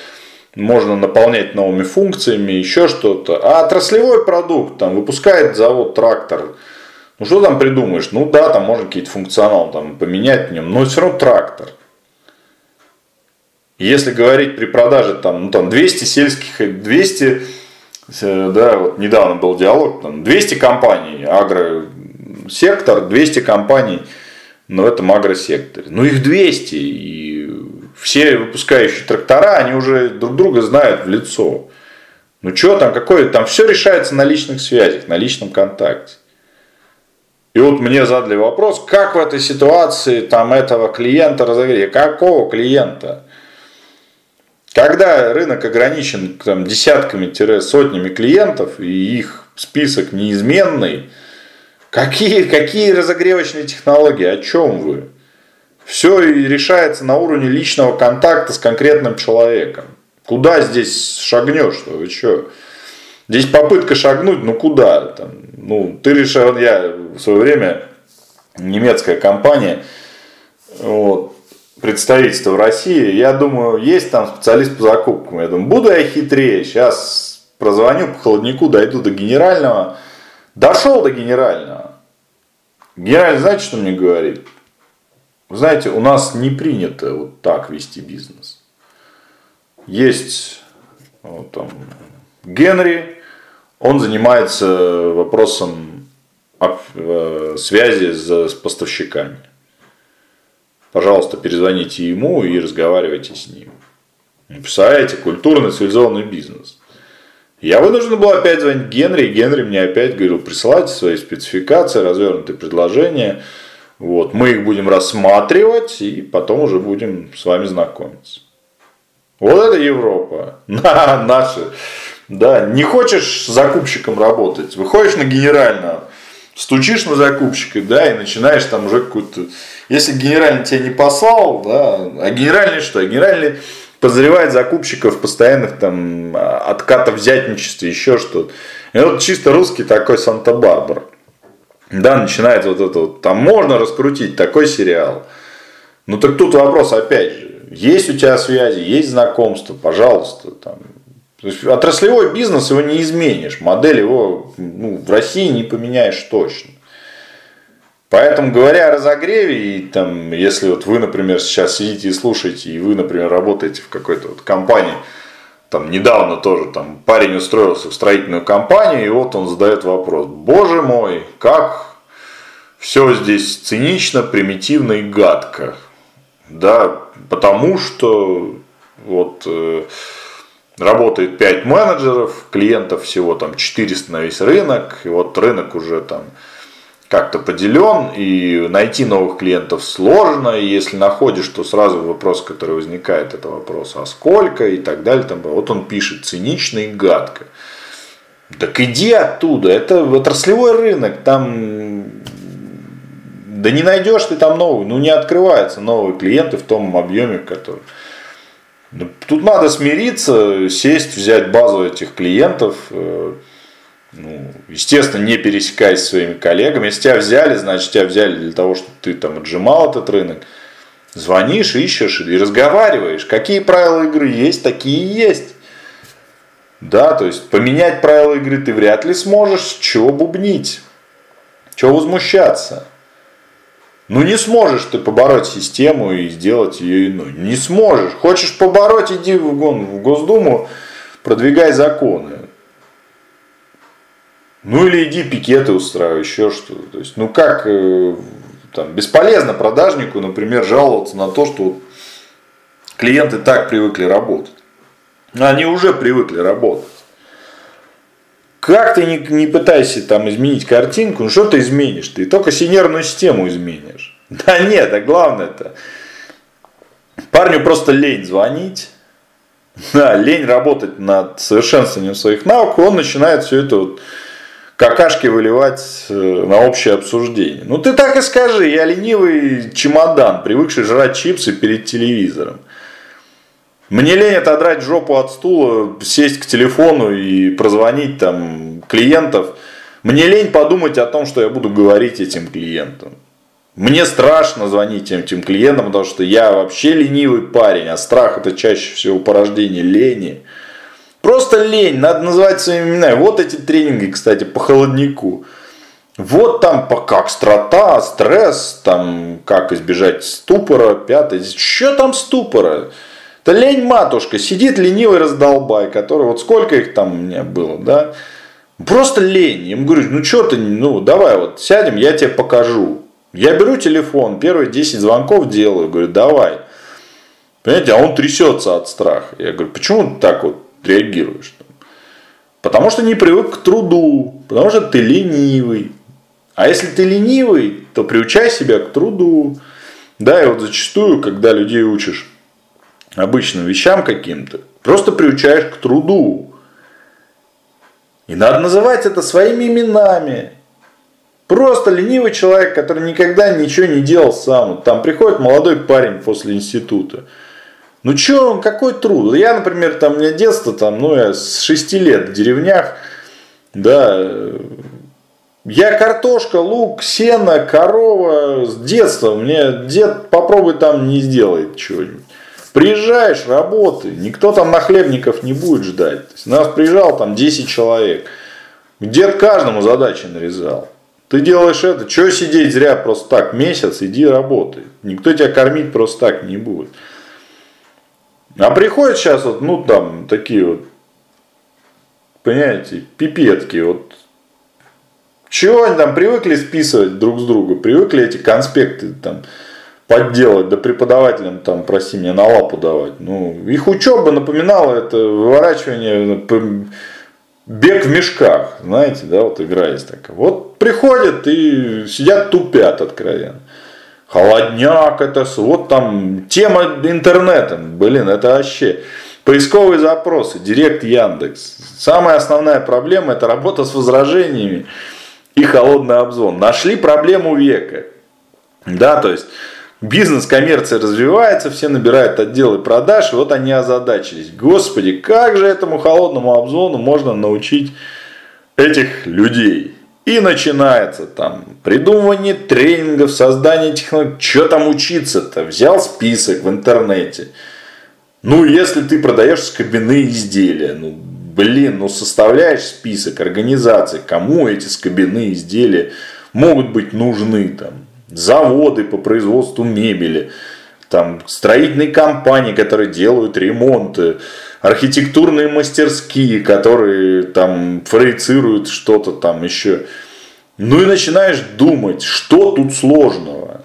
A: можно наполнять новыми функциями, еще что-то. А отраслевой продукт, там выпускает завод трактор, ну что там придумаешь? Ну да, там можно какие-то функционал там, поменять в нем, но все равно трактор. Если говорить при продаже там, ну, там 200 сельских, 200, э, да, вот недавно был диалог, там 200 компаний, агросектор, 200 компаний в этом агросекторе. Ну их 200, и все выпускающие трактора, они уже друг друга знают в лицо. Ну что там, какое там, все решается на личных связях, на личном контакте. И вот мне задали вопрос, как в этой ситуации там этого клиента разогреть? Какого клиента? Когда рынок ограничен там, десятками-сотнями клиентов, и их список неизменный, какие, какие разогревочные технологии, о чем вы? Все решается на уровне личного контакта с конкретным человеком. Куда здесь шагнешь, что вы что? Здесь попытка шагнуть, ну куда? Там, ну, ты решил, я в свое время, немецкая компания, вот, представительство в России, я думаю, есть там специалист по закупкам. Я думаю, буду я хитрее, сейчас прозвоню по холоднику, дойду до генерального. Дошел до генерального. Генеральный, знаете, что мне говорит? Вы знаете, у нас не принято вот так вести бизнес. Есть вот, там, Генри, он занимается вопросом э, связи с поставщиками. Пожалуйста, перезвоните ему и разговаривайте с ним. Представляете, культурный цивилизованный бизнес. Я вынужден был опять звонить Генри, и Генри мне опять говорил, присылайте свои спецификации, развернутые предложения. Вот, мы их будем рассматривать и потом уже будем с вами знакомиться. Вот это Европа. На, наши. Да, не хочешь с закупщиком работать, выходишь на генерального. стучишь на закупщика, да, и начинаешь там уже какую-то... Если генеральный тебя не послал, да, а генеральный что? Генеральный подозревает закупщиков в постоянных там откатов взятничестве, еще что-то. И вот чисто русский такой Санта-Барбара. Да, начинает вот это вот. Там можно раскрутить такой сериал. Ну так тут вопрос опять же. Есть у тебя связи, есть знакомства, пожалуйста. Там. То есть отраслевой бизнес его не изменишь. Модель его ну, в России не поменяешь точно. Поэтому, говоря о разогреве, и там, если вот вы, например, сейчас сидите и слушаете, и вы, например, работаете в какой-то вот компании, там недавно тоже там парень устроился в строительную компанию, и вот он задает вопрос, боже мой, как все здесь цинично, примитивно и гадко. Да, потому что вот э, работает 5 менеджеров, клиентов всего там 400 на весь рынок, и вот рынок уже там как-то поделен, и найти новых клиентов сложно, и если находишь, то сразу вопрос, который возникает, это вопрос, а сколько и так далее. Там, вот он пишет цинично и гадко. Так иди оттуда, это отраслевой рынок, там да не найдешь ты там новый, ну не открываются новые клиенты в том объеме, который. Ну, тут надо смириться, сесть, взять базу этих клиентов, э, ну, естественно, не пересекаясь со своими коллегами. Если тебя взяли, значит, тебя взяли для того, чтобы ты там отжимал этот рынок. Звонишь, ищешь и разговариваешь. Какие правила игры есть, такие и есть. Да, то есть поменять правила игры ты вряд ли сможешь. Чего бубнить? Чего возмущаться? Ну не сможешь ты побороть систему и сделать ее иной. Не сможешь. Хочешь побороть, иди в Госдуму, продвигай законы. Ну или иди пикеты устраивай, еще что-то. То есть, ну как, э, там, бесполезно продажнику, например, жаловаться на то, что клиенты так привыкли работать. Они уже привыкли работать. Как ты не, не пытайся там изменить картинку, ну что ты изменишь? Ты только синерную систему изменишь. Да нет, а главное-то, парню просто лень звонить, да, лень работать над совершенствованием своих навыков, он начинает все это вот какашки выливать э, на общее обсуждение. Ну ты так и скажи, я ленивый чемодан, привыкший жрать чипсы перед телевизором. Мне лень отодрать жопу от стула, сесть к телефону и прозвонить там клиентов. Мне лень подумать о том, что я буду говорить этим клиентам. Мне страшно звонить этим клиентам, потому что я вообще ленивый парень, а страх это чаще всего порождение лени. Просто лень, надо называть своими именами. Вот эти тренинги, кстати, по холоднику. Вот там по как строта, стресс, там как избежать ступора, пятое. Что там ступора? Это лень матушка, сидит ленивый раздолбай, который вот сколько их там у меня было, да? Просто лень. Я ему говорю, ну что ну давай вот сядем, я тебе покажу. Я беру телефон, первые 10 звонков делаю, говорю, давай. Понимаете, а он трясется от страха. Я говорю, почему ты так вот реагируешь. Потому что не привык к труду, потому что ты ленивый. А если ты ленивый, то приучай себя к труду. Да, и вот зачастую, когда людей учишь обычным вещам каким-то, просто приучаешь к труду. И надо называть это своими именами. Просто ленивый человек, который никогда ничего не делал сам. Там приходит молодой парень после института. Ну что, какой труд? Я, например, там, у меня детство, там, ну, я с 6 лет в деревнях, да, я картошка, лук, сено, корова с детства. Мне дед попробуй там не сделает чего-нибудь. Приезжаешь, работай. Никто там нахлебников не будет ждать. у нас приезжал там 10 человек. Дед каждому задачи нарезал. Ты делаешь это, что сидеть зря просто так месяц, иди работай. Никто тебя кормить просто так не будет. А приходят сейчас вот, ну там, такие вот, понимаете, пипетки, вот. Чего они там привыкли списывать друг с друга, привыкли эти конспекты там подделать, да преподавателям там, прости меня, на лапу давать. Ну, их учеба напоминала это выворачивание, бег в мешках, знаете, да, вот игра есть такая. Вот приходят и сидят тупят откровенно. Холодняк, это вот там тема интернета, блин, это вообще. Поисковые запросы, Директ Яндекс. Самая основная проблема это работа с возражениями и холодный обзвон. Нашли проблему века. Да, то есть бизнес, коммерция развивается, все набирают отделы продаж, и вот они озадачились. Господи, как же этому холодному обзвону можно научить этих людей? И начинается там придумывание тренингов, создание технологий. Что там учиться-то? Взял список в интернете. Ну, если ты продаешь скобяные изделия, ну, блин, ну, составляешь список организаций, кому эти скобяные изделия могут быть нужны, там, заводы по производству мебели, там, строительные компании, которые делают ремонты, архитектурные мастерские, которые там проецируют что-то там еще. Ну и начинаешь думать, что тут сложного.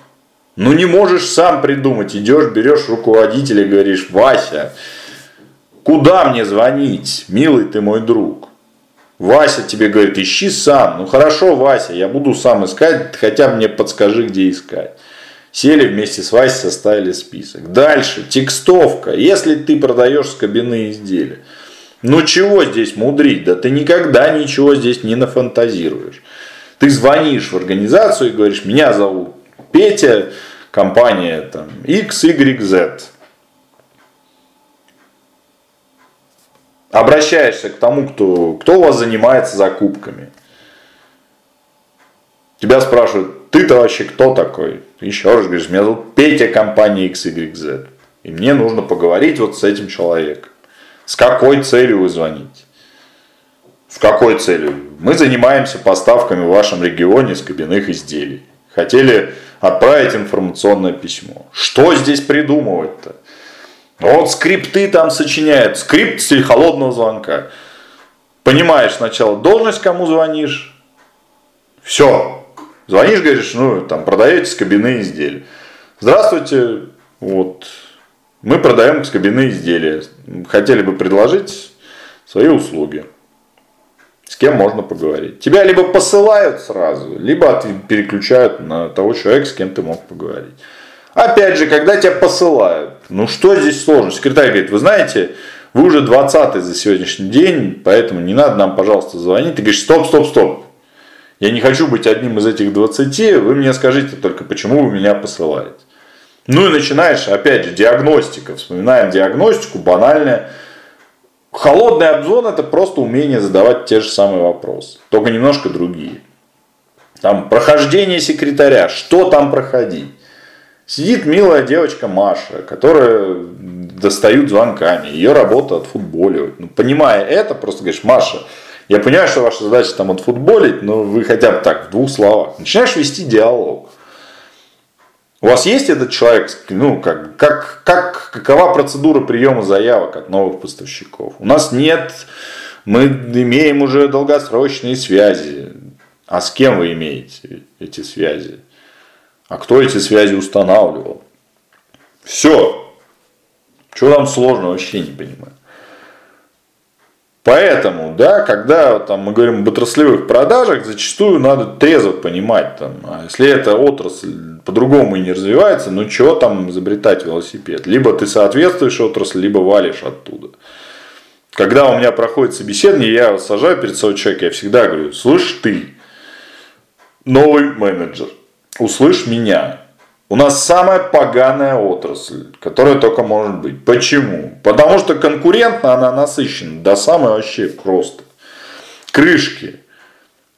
A: Ну не можешь сам придумать. Идешь, берешь руководителя говоришь, Вася, куда мне звонить, милый ты мой друг? Вася тебе говорит, ищи сам. Ну хорошо, Вася, я буду сам искать, хотя мне подскажи, где искать. Сели вместе с Васей, составили список. Дальше, текстовка. Если ты продаешь скобяные изделия. Ну чего здесь мудрить? Да ты никогда ничего здесь не нафантазируешь. Ты звонишь в организацию и говоришь, меня зовут Петя, компания там XYZ. Обращаешься к тому, кто, кто у вас занимается закупками. Тебя спрашивают, ты-то вообще кто такой? Еще раз говоришь, меня зовут Петя компании XYZ. И мне нужно поговорить вот с этим человеком. С какой целью вы звоните? С какой целью? Мы занимаемся поставками в вашем регионе скобяных изделий. Хотели отправить информационное письмо. Что здесь придумывать-то? Вот скрипты там сочиняют. Скрипт стиль холодного звонка. Понимаешь сначала должность, кому звонишь. Все, Звонишь, говоришь, ну, там, продаете скобяные изделия. Здравствуйте, вот, мы продаем скобяные изделия. Хотели бы предложить свои услуги. С кем можно поговорить. Тебя либо посылают сразу, либо переключают на того человека, с кем ты мог поговорить. Опять же, когда тебя посылают, ну что здесь сложно? Секретарь говорит, вы знаете, вы уже 20 за сегодняшний день, поэтому не надо нам, пожалуйста, звонить. Ты говоришь, стоп, стоп, стоп. Я не хочу быть одним из этих 20, вы мне скажите только, почему вы меня посылаете. Ну и начинаешь, опять же, диагностика. Вспоминаем диагностику, банальная. Холодный обзвон это просто умение задавать те же самые вопросы, только немножко другие. Там прохождение секретаря, что там проходить. Сидит милая девочка Маша, которая достают звонками, ее работа отфутболивать. Ну, понимая это, просто говоришь, Маша, я понимаю, что ваша задача там отфутболить, но вы хотя бы так, в двух словах. Начинаешь вести диалог. У вас есть этот человек, ну, как, как, как, какова процедура приема заявок от новых поставщиков? У нас нет, мы имеем уже долгосрочные связи. А с кем вы имеете эти связи? А кто эти связи устанавливал? Все. Что там сложно, вообще не понимаю. Поэтому, да, когда там, мы говорим об отраслевых продажах, зачастую надо трезво понимать, там, а если эта отрасль по-другому и не развивается, ну чего там изобретать велосипед? Либо ты соответствуешь отрасли, либо валишь оттуда. Когда у меня проходит собеседование, я сажаю перед собой человека, я всегда говорю, слышь ты, новый менеджер, услышь меня, у нас самая поганая отрасль, которая только может быть. Почему? Потому что конкурентно она насыщена до самой вообще просто. Крышки.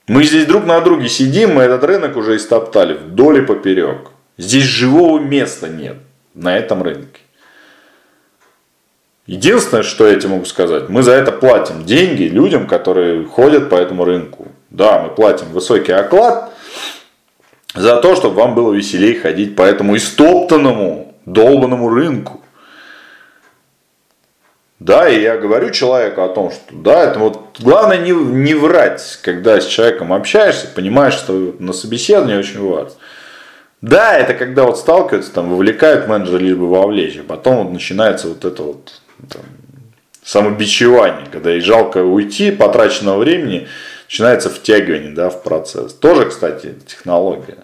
A: Мы здесь друг на друге сидим, мы этот рынок уже истоптали вдоль и поперек. Здесь живого места нет на этом рынке. Единственное, что я тебе могу сказать, мы за это платим деньги людям, которые ходят по этому рынку. Да, мы платим высокий оклад, за то, чтобы вам было веселее ходить по этому истоптанному, долбанному рынку. Да, и я говорю человеку о том, что да, это вот главное не, не врать, когда с человеком общаешься, понимаешь, что на собеседовании очень важно. Да, это когда вот сталкиваются, там, вовлекают менеджера лишь бы вовлечь, а потом вот начинается вот это вот там, самобичевание, когда и жалко уйти, потраченного времени, начинается втягивание да, в процесс. Тоже, кстати, технология.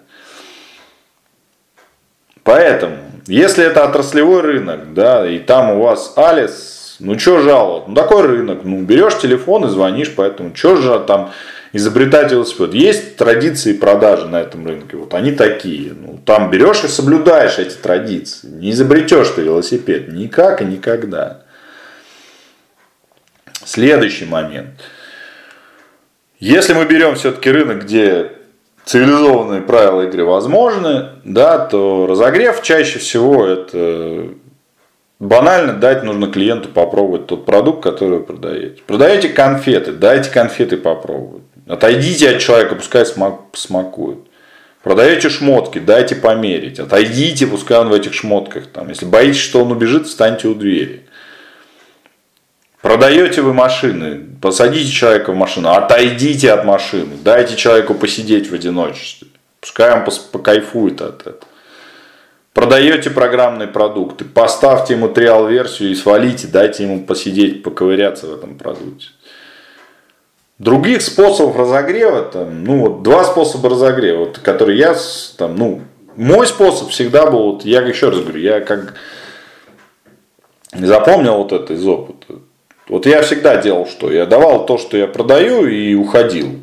A: Поэтому, если это отраслевой рынок, да, и там у вас Алис, ну что жаловать, ну такой рынок, ну берешь телефон и звонишь, поэтому что же там изобретать велосипед. Есть традиции продажи на этом рынке. Вот они такие. Ну, там берешь и соблюдаешь эти традиции. Не изобретешь ты велосипед. Никак и никогда. Следующий момент. Если мы берем все-таки рынок, где цивилизованные правила игры возможны, да, то разогрев чаще всего это банально дать нужно клиенту попробовать тот продукт, который вы продаете. Продаете конфеты, дайте конфеты попробовать. Отойдите от человека, пускай смакует. Продаете шмотки, дайте померить. Отойдите, пускай он в этих шмотках. Там, если боитесь, что он убежит, встаньте у двери. Продаете вы машины, посадите человека в машину, отойдите от машины, дайте человеку посидеть в одиночестве. Пускай он покайфует от этого. Продаете программные продукты, поставьте ему триал-версию и свалите, дайте ему посидеть, поковыряться в этом продукте. Других способов разогрева, там, ну вот два способа разогрева, вот, которые я, там, ну, мой способ всегда был, вот, я еще раз говорю, я как запомнил вот это из опыта. Вот я всегда делал что? Я давал то, что я продаю и уходил.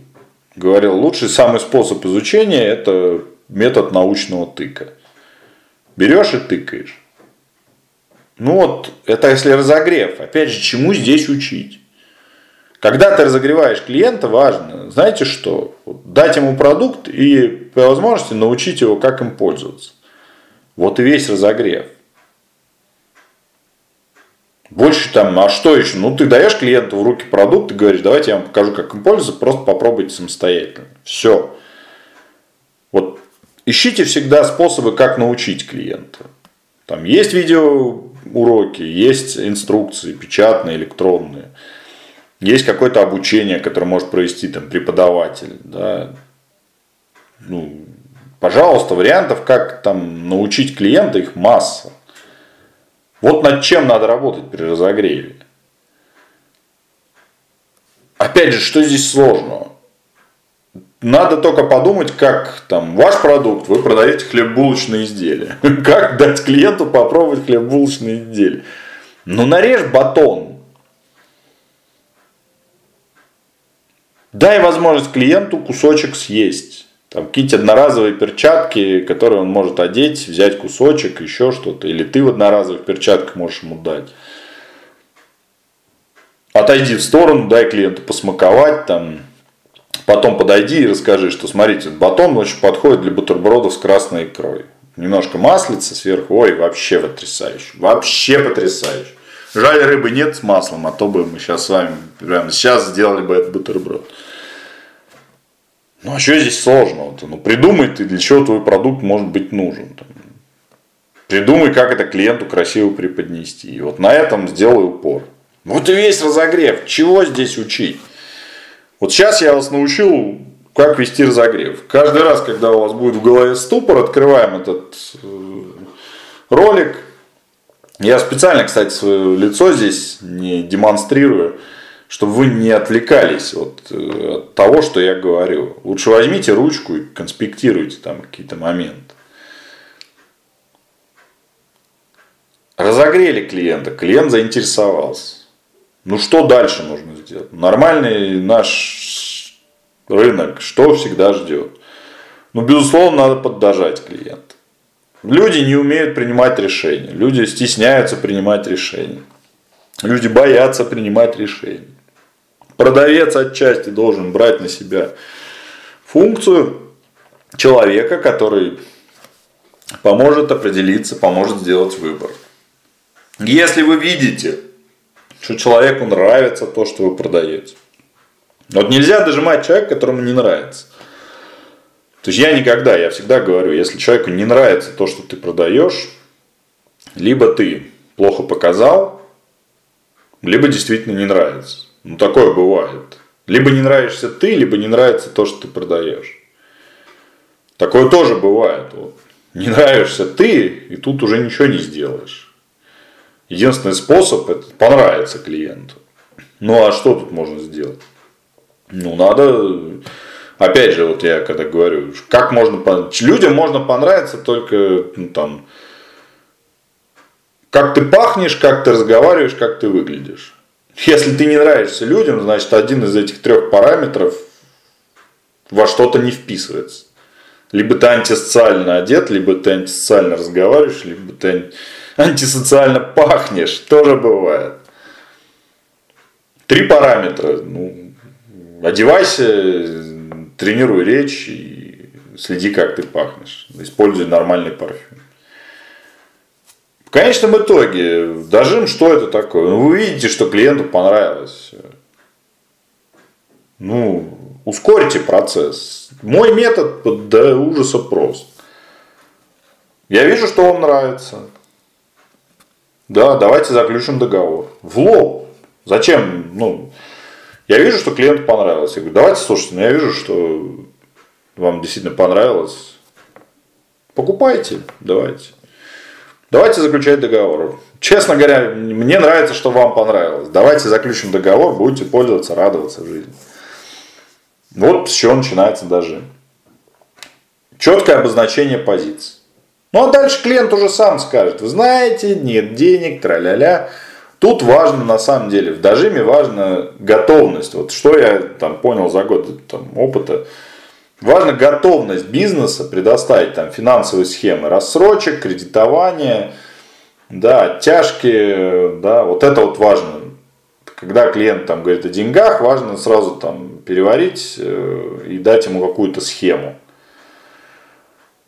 A: Говорил, лучший самый способ изучения – это метод научного тыка. Берешь и тыкаешь. Ну вот, это если разогрев. Опять же, чему здесь учить? Когда ты разогреваешь клиента, важно, знаете что, дать ему продукт и по возможности научить его, как им пользоваться. Вот и весь разогрев. Больше там, а что еще? Ну, ты даешь клиенту в руки продукт и говоришь, давайте я вам покажу, как им пользоваться, просто попробуйте самостоятельно. Все. Вот ищите всегда способы, как научить клиента. Там есть видеоуроки, есть инструкции, печатные, электронные. Есть какое-то обучение, которое может провести там, преподаватель. Да. Ну, пожалуйста, вариантов, как там научить клиента, их масса. Вот над чем надо работать при разогреве. Опять же, что здесь сложного? Надо только подумать, как там ваш продукт, вы продаете хлеббулочные изделия. Как дать клиенту попробовать хлеббулочные изделия? Ну, нарежь батон. Дай возможность клиенту кусочек съесть. Там какие-то одноразовые перчатки, которые он может одеть, взять кусочек, еще что-то. Или ты в одноразовых перчатках можешь ему дать. Отойди в сторону, дай клиенту посмаковать, там, потом подойди и расскажи, что смотрите, батон очень подходит для бутербродов с красной икрой. Немножко маслица сверху, ой, вообще потрясающе, вообще потрясающе. Жаль, рыбы нет с маслом, а то бы мы сейчас с вами прямо сейчас сделали бы этот бутерброд. Ну а что здесь сложного-то? Ну придумай ты, для чего твой продукт может быть нужен. Там. Придумай, как это клиенту красиво преподнести. И вот на этом сделай упор. Вот и весь разогрев. Чего здесь учить? Вот сейчас я вас научил, как вести разогрев. Каждый раз, когда у вас будет в голове ступор, открываем этот э, ролик. Я специально, кстати, свое лицо здесь не демонстрирую чтобы вы не отвлекались от, э, от того, что я говорю. Лучше возьмите ручку и конспектируйте там какие-то моменты. Разогрели клиента, клиент заинтересовался. Ну что дальше нужно сделать? Нормальный наш рынок, что всегда ждет? Ну, безусловно, надо поддержать клиента. Люди не умеют принимать решения. Люди стесняются принимать решения. Люди боятся принимать решения. Продавец отчасти должен брать на себя функцию человека, который поможет определиться, поможет сделать выбор. Если вы видите, что человеку нравится то, что вы продаете. Вот нельзя дожимать человека, которому не нравится. То есть я никогда, я всегда говорю, если человеку не нравится то, что ты продаешь, либо ты плохо показал, либо действительно не нравится. Ну, такое бывает. Либо не нравишься ты, либо не нравится то, что ты продаешь. Такое тоже бывает. Вот. Не нравишься ты, и тут уже ничего не сделаешь. Единственный способ это понравиться клиенту. Ну а что тут можно сделать? Ну, надо, опять же, вот я когда говорю, как можно, людям можно понравиться только, ну, там, как ты пахнешь, как ты разговариваешь, как ты выглядишь. Если ты не нравишься людям, значит один из этих трех параметров во что-то не вписывается. Либо ты антисоциально одет, либо ты антисоциально разговариваешь, либо ты антисоциально пахнешь. Тоже бывает. Три параметра. Ну, одевайся, тренируй речь и следи, как ты пахнешь. Используй нормальный парфюм. Конечном итоге, дожим, что это такое? Ну, вы видите, что клиенту понравилось. Ну, ускорьте процесс. Мой метод до ужаса прост. Я вижу, что вам нравится. Да, давайте заключим договор. В лоб. Зачем? Ну, я вижу, что клиенту понравилось. Я говорю, давайте, слушайте, ну я вижу, что вам действительно понравилось. Покупайте, давайте. Давайте заключать договор. Честно говоря, мне нравится, что вам понравилось. Давайте заключим договор, будете пользоваться, радоваться жизни. Вот с чего начинается даже. Четкое обозначение позиции. Ну а дальше клиент уже сам скажет, вы знаете, нет денег, тра-ля-ля. Тут важно, на самом деле, в дожиме важна готовность. Вот что я там понял за год там, опыта. Важна готовность бизнеса предоставить там финансовые схемы рассрочек, кредитования, да, оттяжки, да, вот это вот важно. Когда клиент там говорит о деньгах, важно сразу там переварить э, и дать ему какую-то схему.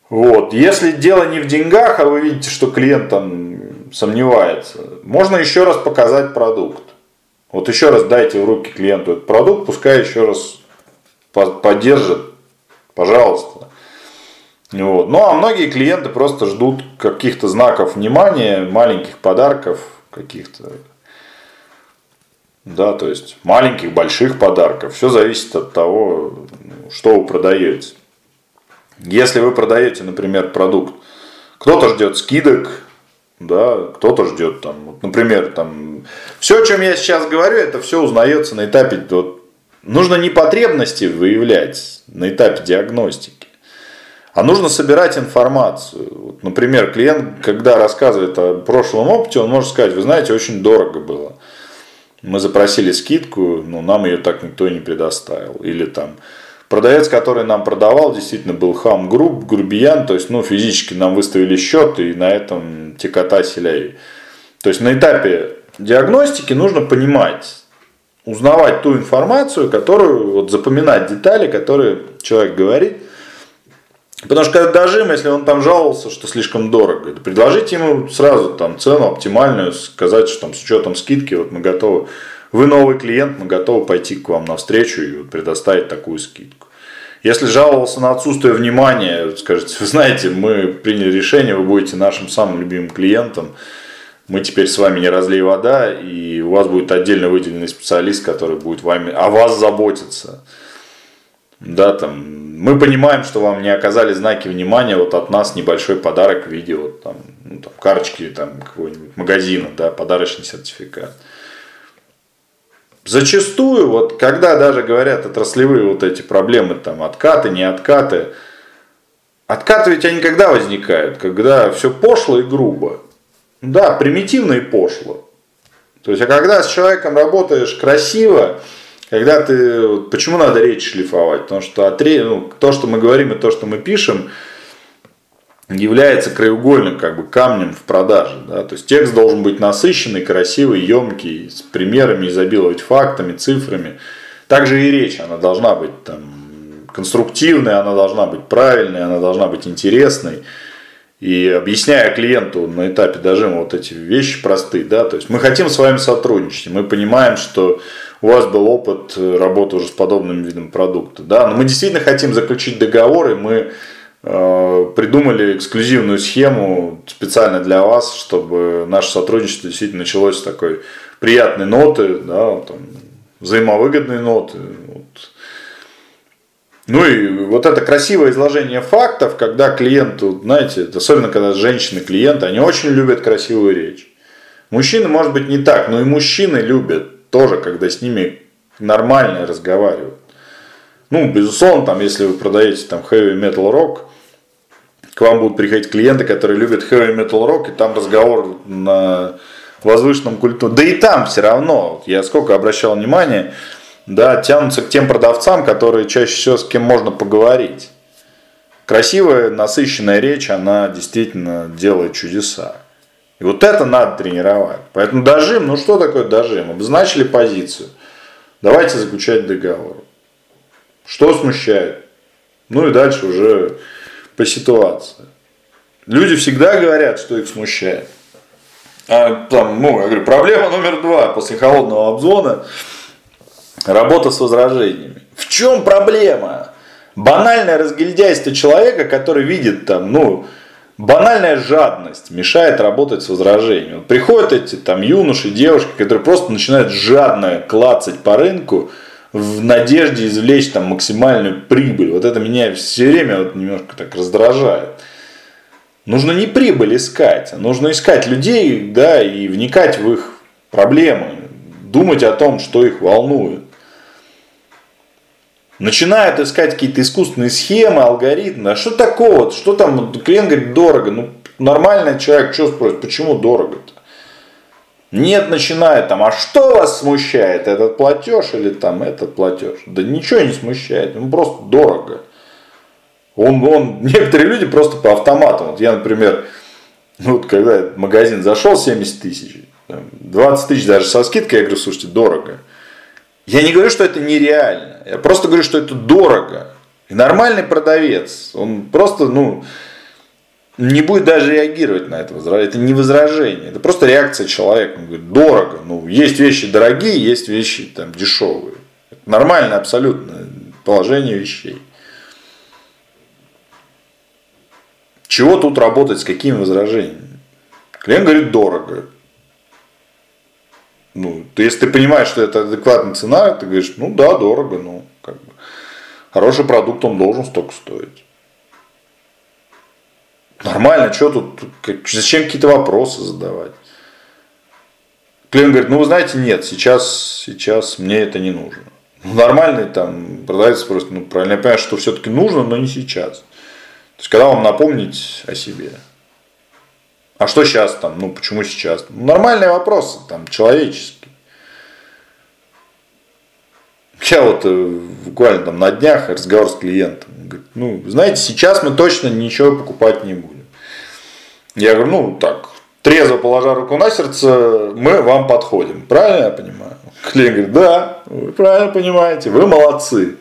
A: Вот. Если дело не в деньгах, а вы видите, что клиент там сомневается, можно еще раз показать продукт. Вот еще раз дайте в руки клиенту этот продукт, пускай еще раз поддержит, пожалуйста. Вот. Ну а многие клиенты просто ждут каких-то знаков внимания, маленьких подарков, каких-то, да, то есть маленьких, больших подарков. Все зависит от того, что вы продаете. Если вы продаете, например, продукт, кто-то ждет скидок, да, кто-то ждет там, вот, например, там, все, о чем я сейчас говорю, это все узнается на этапе, вот, нужно не потребности выявлять на этапе диагностики, а нужно собирать информацию. Вот, например, клиент, когда рассказывает о прошлом опыте, он может сказать, вы знаете, очень дорого было. Мы запросили скидку, но нам ее так никто и не предоставил. Или там, Продавец, который нам продавал, действительно был хам груб, грубиян, то есть ну, физически нам выставили счет и на этом текота селяй. То есть на этапе диагностики нужно понимать, узнавать ту информацию, которую, вот запоминать детали, которые человек говорит. Потому что когда дожим, если он там жаловался, что слишком дорого, предложите ему сразу там цену оптимальную, сказать, что там с учетом скидки вот мы готовы вы новый клиент, мы готовы пойти к вам навстречу и предоставить такую скидку. Если жаловался на отсутствие внимания, скажите, вы знаете, мы приняли решение, вы будете нашим самым любимым клиентом, мы теперь с вами не разлей вода, и у вас будет отдельно выделенный специалист, который будет вами, о вас заботиться. Да, там, мы понимаем, что вам не оказали знаки внимания, вот от нас небольшой подарок в виде вот, там, ну, там, карточки там, какого-нибудь магазина, да, подарочный сертификат. Зачастую, вот когда даже говорят отраслевые вот эти проблемы, там откаты, не откаты, откаты ведь они когда возникают? Когда все пошло и грубо. Да, примитивно и пошло. То есть, а когда с человеком работаешь красиво, когда ты... Почему надо речь шлифовать? Потому что от, ну, то, что мы говорим и то, что мы пишем, является краеугольным как бы, камнем в продаже. Да? То есть текст должен быть насыщенный, красивый, емкий, с примерами, изобиловать фактами, цифрами. Также и речь, она должна быть там, конструктивной, она должна быть правильной, она должна быть интересной. И объясняя клиенту на этапе дожима вот эти вещи простые, да, то есть мы хотим с вами сотрудничать, мы понимаем, что у вас был опыт работы уже с подобным видом продукта, да, но мы действительно хотим заключить договор, и мы Э, придумали эксклюзивную схему специально для вас, чтобы наше сотрудничество действительно началось с такой приятной ноты, да, там, взаимовыгодной ноты. Ну и вот это красивое изложение фактов, когда клиенту, знаете, особенно когда женщины клиенты, они очень любят красивую речь. Мужчины, может быть, не так, но и мужчины любят тоже, когда с ними нормально разговаривают. Ну, безусловно, там, если вы продаете там heavy metal rock, к вам будут приходить клиенты, которые любят heavy metal rock, и там разговор на возвышенном культуре. Да и там все равно, я сколько обращал внимание, да, тянутся к тем продавцам, которые чаще всего с кем можно поговорить. Красивая, насыщенная речь, она действительно делает чудеса. И вот это надо тренировать. Поэтому дожим, ну что такое дожим? Обозначили позицию. Давайте заключать договор. Что смущает? Ну и дальше уже по ситуации. Люди всегда говорят, что их смущает. А, там, ну, я говорю, проблема номер два после холодного обзвона – работа с возражениями. В чем проблема? банальное разгильдяйство человека, который видит там, ну, банальная жадность мешает работать с возражением. Вот приходят эти там юноши, девушки, которые просто начинают жадно клацать по рынку в надежде извлечь там максимальную прибыль. Вот это меня все время вот немножко так раздражает. Нужно не прибыль искать, а нужно искать людей, да, и вникать в их проблемы, думать о том, что их волнует начинают искать какие-то искусственные схемы, алгоритмы. А что такого? Что там? Клиент говорит, дорого. Ну, нормальный человек что спросит, почему дорого-то? Нет, начинает там, а что вас смущает, этот платеж или там этот платеж? Да ничего не смущает, ему просто дорого. Он, он, некоторые люди просто по автомату. Вот я, например, ну, вот когда магазин зашел 70 тысяч, 20 тысяч даже со скидкой, я говорю, слушайте, дорого. Я не говорю, что это нереально. Я просто говорю, что это дорого. И нормальный продавец, он просто, ну, не будет даже реагировать на это. Это не возражение, это просто реакция человека. Он говорит, дорого. Ну, есть вещи дорогие, есть вещи там дешевые. Это нормальное абсолютно положение вещей. Чего тут работать, с какими возражениями? Клиент говорит, дорого. Ну, ты, если ты понимаешь, что это адекватная цена, ты говоришь, ну да, дорого, ну, как бы. Хороший продукт, он должен столько стоить. Нормально, что тут, зачем какие-то вопросы задавать? Клиент говорит, ну вы знаете, нет, сейчас, сейчас мне это не нужно. Ну, нормальный там продавец просто, ну правильно я понимаю, что все-таки нужно, но не сейчас. То есть, когда вам напомнить о себе. А что сейчас там? Ну, почему сейчас? Нормальные вопросы, там, человеческие. Я вот э, буквально там на днях разговор с клиентом. Говорит, ну, знаете, сейчас мы точно ничего покупать не будем. Я говорю, ну, так, трезво положа руку на сердце, мы вам подходим. Правильно я понимаю? Клиент говорит, да, вы правильно понимаете, вы молодцы.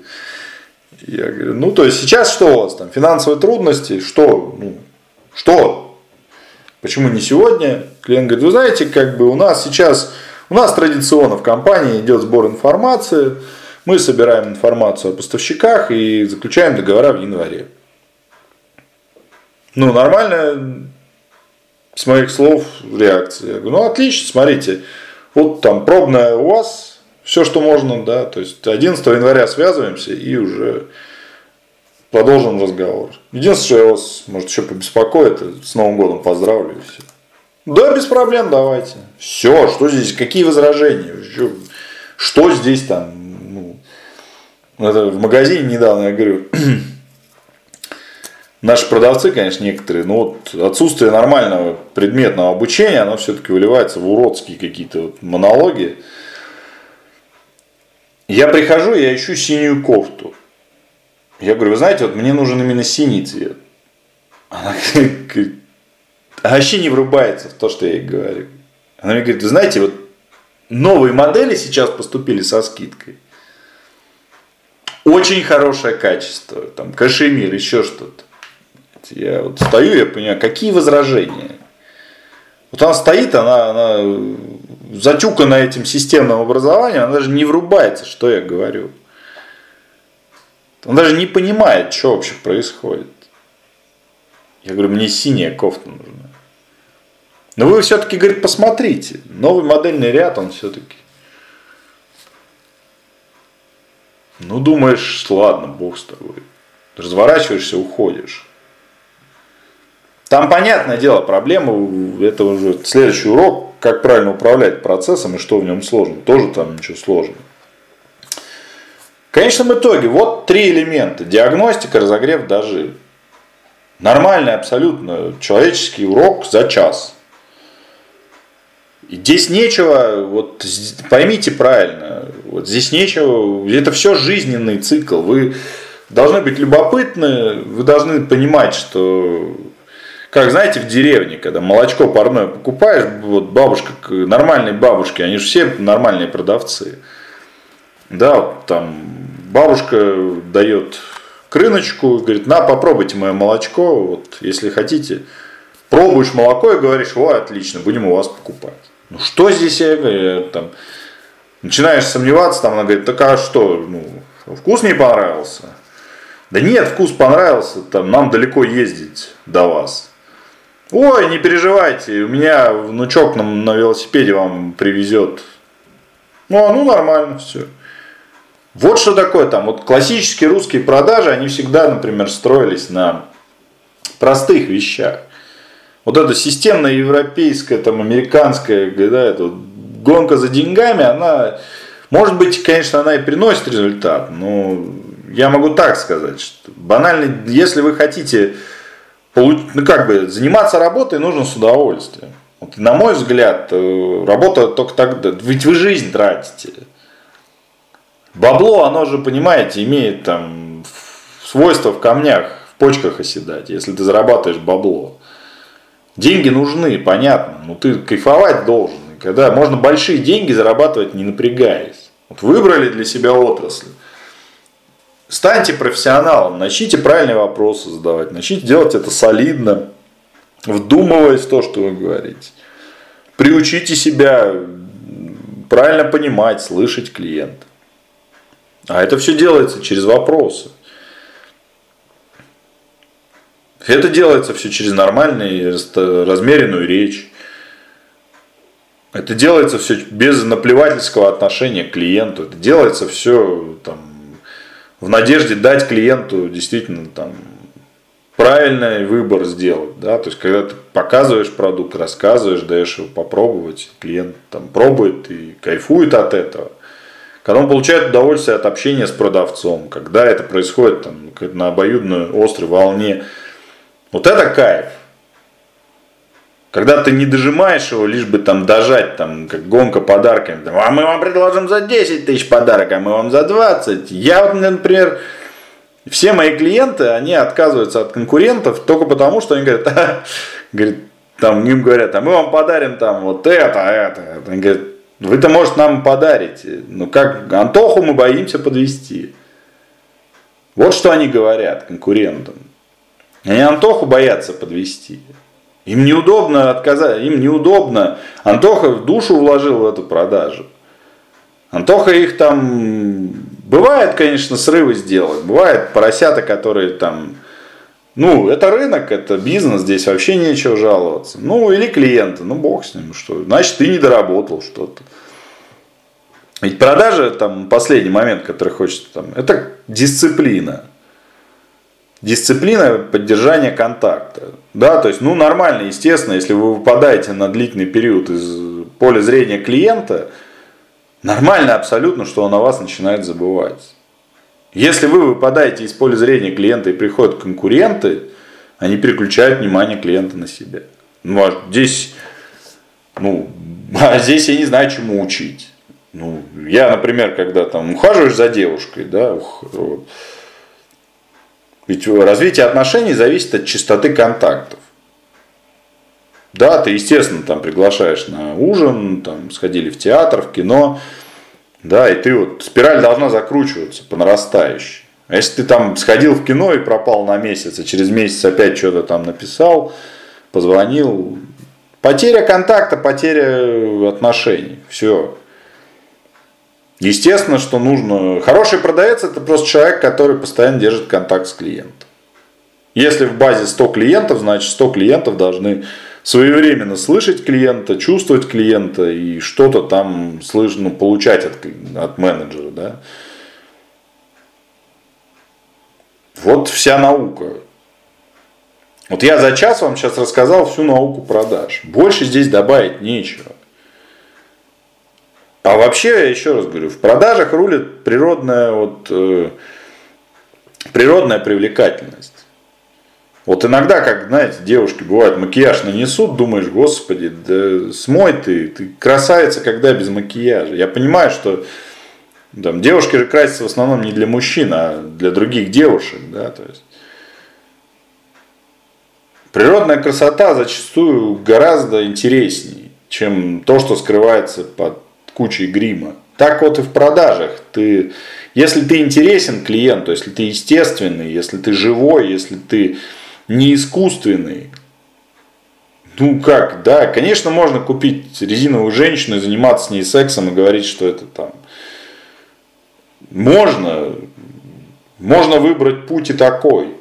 A: Я говорю, ну, то есть сейчас что у вас там, финансовые трудности, что, ну, что, Почему не сегодня? Клиент говорит, вы знаете, как бы у нас сейчас, у нас традиционно в компании идет сбор информации, мы собираем информацию о поставщиках и заключаем договора в январе. Ну, нормально, с моих слов, реакция. Я говорю, ну, отлично, смотрите, вот там пробная у вас, все, что можно, да, то есть 11 января связываемся и уже продолжим разговор. Единственное, что я вас, может, еще побеспокоит, с Новым годом поздравлю и все. Да, без проблем, давайте. Все, что здесь, какие возражения? Что здесь там? Ну, это в магазине недавно, я говорю, наши продавцы, конечно, некоторые, но вот отсутствие нормального предметного обучения, оно все-таки выливается в уродские какие-то вот монологи. Я прихожу, я ищу синюю кофту. Я говорю, вы знаете, вот мне нужен именно синий цвет. Она говорит, а вообще не врубается в то, что я ей говорю. Она мне говорит, вы знаете, вот новые модели сейчас поступили со скидкой. Очень хорошее качество, там кашемир, еще что-то. Я вот стою, я понимаю, какие возражения. Вот она стоит, она, она затюкана этим системным образованием, она даже не врубается, что я говорю. Он даже не понимает, что вообще происходит. Я говорю, мне синяя кофта нужна. Но вы все-таки, говорит, посмотрите. Новый модельный ряд, он все-таки. Ну, думаешь, ладно, бог с тобой. Разворачиваешься, уходишь. Там, понятное дело, проблема, это уже следующий урок, как правильно управлять процессом и что в нем сложно. Тоже там ничего сложного. В конечном итоге, вот три элемента. Диагностика, разогрев, дожив. Нормальный абсолютно человеческий урок за час. И здесь нечего, вот поймите правильно, Вот здесь нечего, это все жизненный цикл. Вы должны быть любопытны, вы должны понимать, что как знаете, в деревне, когда молочко парное покупаешь, вот бабушка, нормальные бабушки, они же все нормальные продавцы. Да, там бабушка дает крыночку, говорит, на, попробуйте мое молочко, вот, если хотите. Пробуешь молоко и говоришь, о, отлично, будем у вас покупать. Ну что здесь, я говорю, там, начинаешь сомневаться, там она говорит, так а что, ну, вкус не понравился? Да нет, вкус понравился, там, нам далеко ездить до вас. Ой, не переживайте, у меня внучок на, на велосипеде вам привезет. Ну, а ну нормально все. Вот что такое там. Вот классические русские продажи, они всегда, например, строились на простых вещах. Вот эта системная европейская, там, американская, да, эта гонка за деньгами, она, может быть, конечно, она и приносит результат, но я могу так сказать, что банально, если вы хотите ну, как бы, заниматься работой нужно с удовольствием. Вот, на мой взгляд, э, работа только тогда, ведь вы жизнь тратите. Бабло, оно же, понимаете, имеет там свойство в камнях, в почках оседать, если ты зарабатываешь бабло. Деньги нужны, понятно, но ты кайфовать должен. когда можно большие деньги зарабатывать, не напрягаясь. Вот выбрали для себя отрасль. Станьте профессионалом, начните правильные вопросы задавать, начните делать это солидно, вдумываясь в то, что вы говорите. Приучите себя правильно понимать, слышать клиента. А это все делается через вопросы. Это делается все через нормальную, размеренную речь. Это делается все без наплевательского отношения к клиенту. Это делается все там, в надежде дать клиенту действительно там правильный выбор сделать. Да? То есть, когда ты показываешь продукт, рассказываешь, даешь его попробовать, клиент там пробует и кайфует от этого. Когда он получает удовольствие от общения с продавцом, когда это происходит там, на обоюдной острой волне, вот это кайф. Когда ты не дожимаешь его, лишь бы там дожать, там, как гонка подарками. Там, а мы вам предложим за 10 тысяч подарок, а мы вам за 20. Я вот, например, все мои клиенты, они отказываются от конкурентов только потому, что они говорят, а, говорит, там им говорят, а мы вам подарим там вот это. это. Они говорят, вы-то, может, нам подарите. Ну, как Антоху мы боимся подвести. Вот что они говорят конкурентам. Они Антоху боятся подвести. Им неудобно отказать, им неудобно. Антоха в душу вложил в эту продажу. Антоха их там... Бывает, конечно, срывы сделать. Бывает поросята, которые там... Ну, это рынок, это бизнес, здесь вообще нечего жаловаться. Ну, или клиенты, ну, бог с ним, что. Значит, ты не доработал что-то. Ведь продажа, там, последний момент, который хочется, там, это дисциплина дисциплина поддержания контакта. Да, то есть, ну, нормально, естественно, если вы выпадаете на длительный период из поля зрения клиента, нормально абсолютно, что он о вас начинает забывать. Если вы выпадаете из поля зрения клиента и приходят конкуренты, они переключают внимание клиента на себя. Ну, а здесь, ну, а здесь я не знаю, чему учить. Ну, я, например, когда там ухаживаешь за девушкой, да, вот, ведь развитие отношений зависит от частоты контактов. Да, ты, естественно, там приглашаешь на ужин, там сходили в театр, в кино, да, и ты вот, спираль должна закручиваться по нарастающей. А если ты там сходил в кино и пропал на месяц, а через месяц опять что-то там написал, позвонил, потеря контакта, потеря отношений, все. Естественно, что нужно... Хороший продавец это просто человек, который постоянно держит контакт с клиентом. Если в базе 100 клиентов, значит 100 клиентов должны своевременно слышать клиента, чувствовать клиента и что-то там слышать, ну, получать от, от менеджера. Да? Вот вся наука. Вот я за час вам сейчас рассказал всю науку продаж. Больше здесь добавить нечего. А вообще, я еще раз говорю, в продажах рулит природная, вот, э, природная привлекательность. Вот иногда, как, знаете, девушки бывают, макияж нанесут, думаешь, господи, да смой ты, ты красавица, когда без макияжа. Я понимаю, что Там, девушки же красятся в основном не для мужчин, а для других девушек, да, то есть. Природная красота зачастую гораздо интереснее, чем то, что скрывается под кучей грима. Так вот и в продажах. Ты, если ты интересен клиенту, если ты естественный, если ты живой, если ты не искусственный, ну как, да, конечно, можно купить резиновую женщину и заниматься с ней сексом и говорить, что это там. Можно, можно выбрать путь и такой.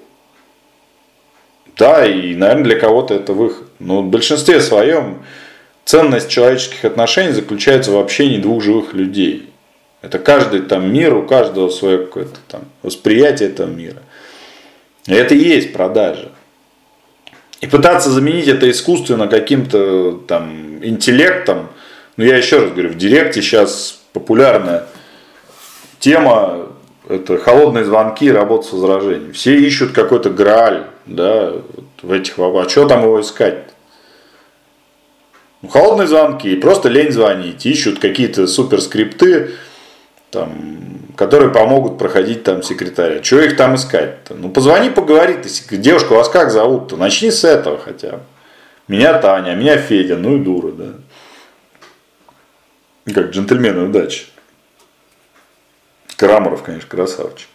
A: Да, и, наверное, для кого-то это выход. Но в большинстве своем ценность человеческих отношений заключается в общении двух живых людей. Это каждый там мир, у каждого свое какое-то там восприятие этого мира. И это и есть продажа. И пытаться заменить это искусственно каким-то там интеллектом, ну я еще раз говорю, в Директе сейчас популярная тема это холодные звонки, работа с возражением. Все ищут какой-то грааль, да, в этих вопросах. А что там его искать? Ну, холодные звонки, просто лень звонить, ищут какие-то суперскрипты, там, которые помогут проходить там секретаря. Чего их там искать-то? Ну, позвони, поговори. Ты, девушка, вас как зовут-то? Начни с этого хотя бы. Меня Таня, меня Федя, ну и дура, да. Как джентльмены удачи. Крамаров, конечно, красавчик.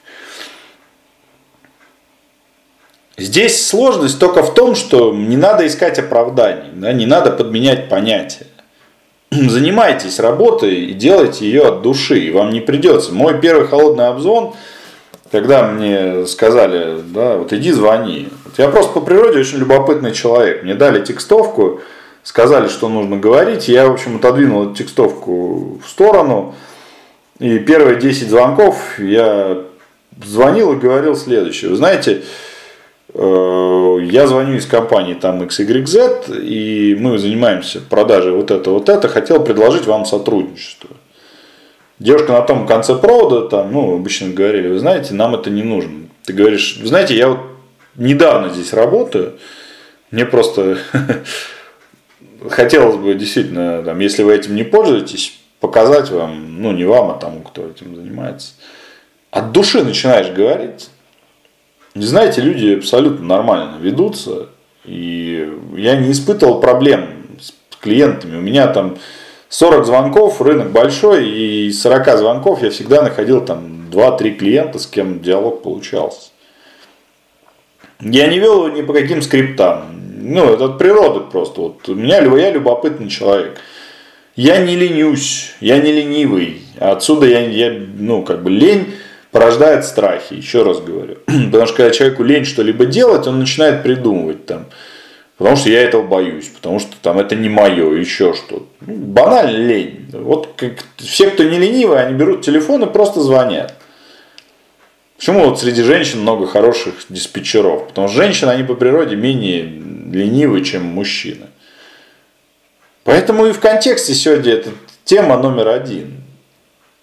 A: Здесь сложность только в том, что не надо искать оправданий, да, не надо подменять понятия. занимайтесь работой и делайте ее от души, и вам не придется. Мой первый холодный обзвон, когда мне сказали, да, вот иди звони. Вот я просто по природе очень любопытный человек. Мне дали текстовку, сказали, что нужно говорить. Я, в общем, отодвинул эту текстовку в сторону. И первые 10 звонков я звонил и говорил следующее. Вы знаете, я звоню из компании там XYZ, и мы занимаемся продажей вот это, вот это, хотел предложить вам сотрудничество. Девушка на том конце провода, там, ну, обычно говорили, вы знаете, нам это не нужно. Ты говоришь, вы знаете, я вот недавно здесь работаю, мне просто хотелось бы действительно, там, если вы этим не пользуетесь, показать вам, ну, не вам, а тому, кто этим занимается. От души начинаешь говорить, не знаете, люди абсолютно нормально ведутся. И я не испытывал проблем с клиентами. У меня там 40 звонков, рынок большой, и из 40 звонков я всегда находил там 2-3 клиента, с кем диалог получался. Я не вел его ни по каким скриптам. Ну, это от природы просто. Вот у меня я любопытный человек. Я не ленюсь, я не ленивый. Отсюда я, я ну, как бы лень порождает страхи, еще раз говорю. Потому что когда человеку лень что-либо делать, он начинает придумывать там, потому что я этого боюсь, потому что там это не мое, еще что-то. Ну, банально лень. Вот как, все, кто не ленивый, они берут телефон и просто звонят. Почему вот среди женщин много хороших диспетчеров? Потому что женщины, они по природе менее ленивы, чем мужчины. Поэтому и в контексте сегодня это тема номер один.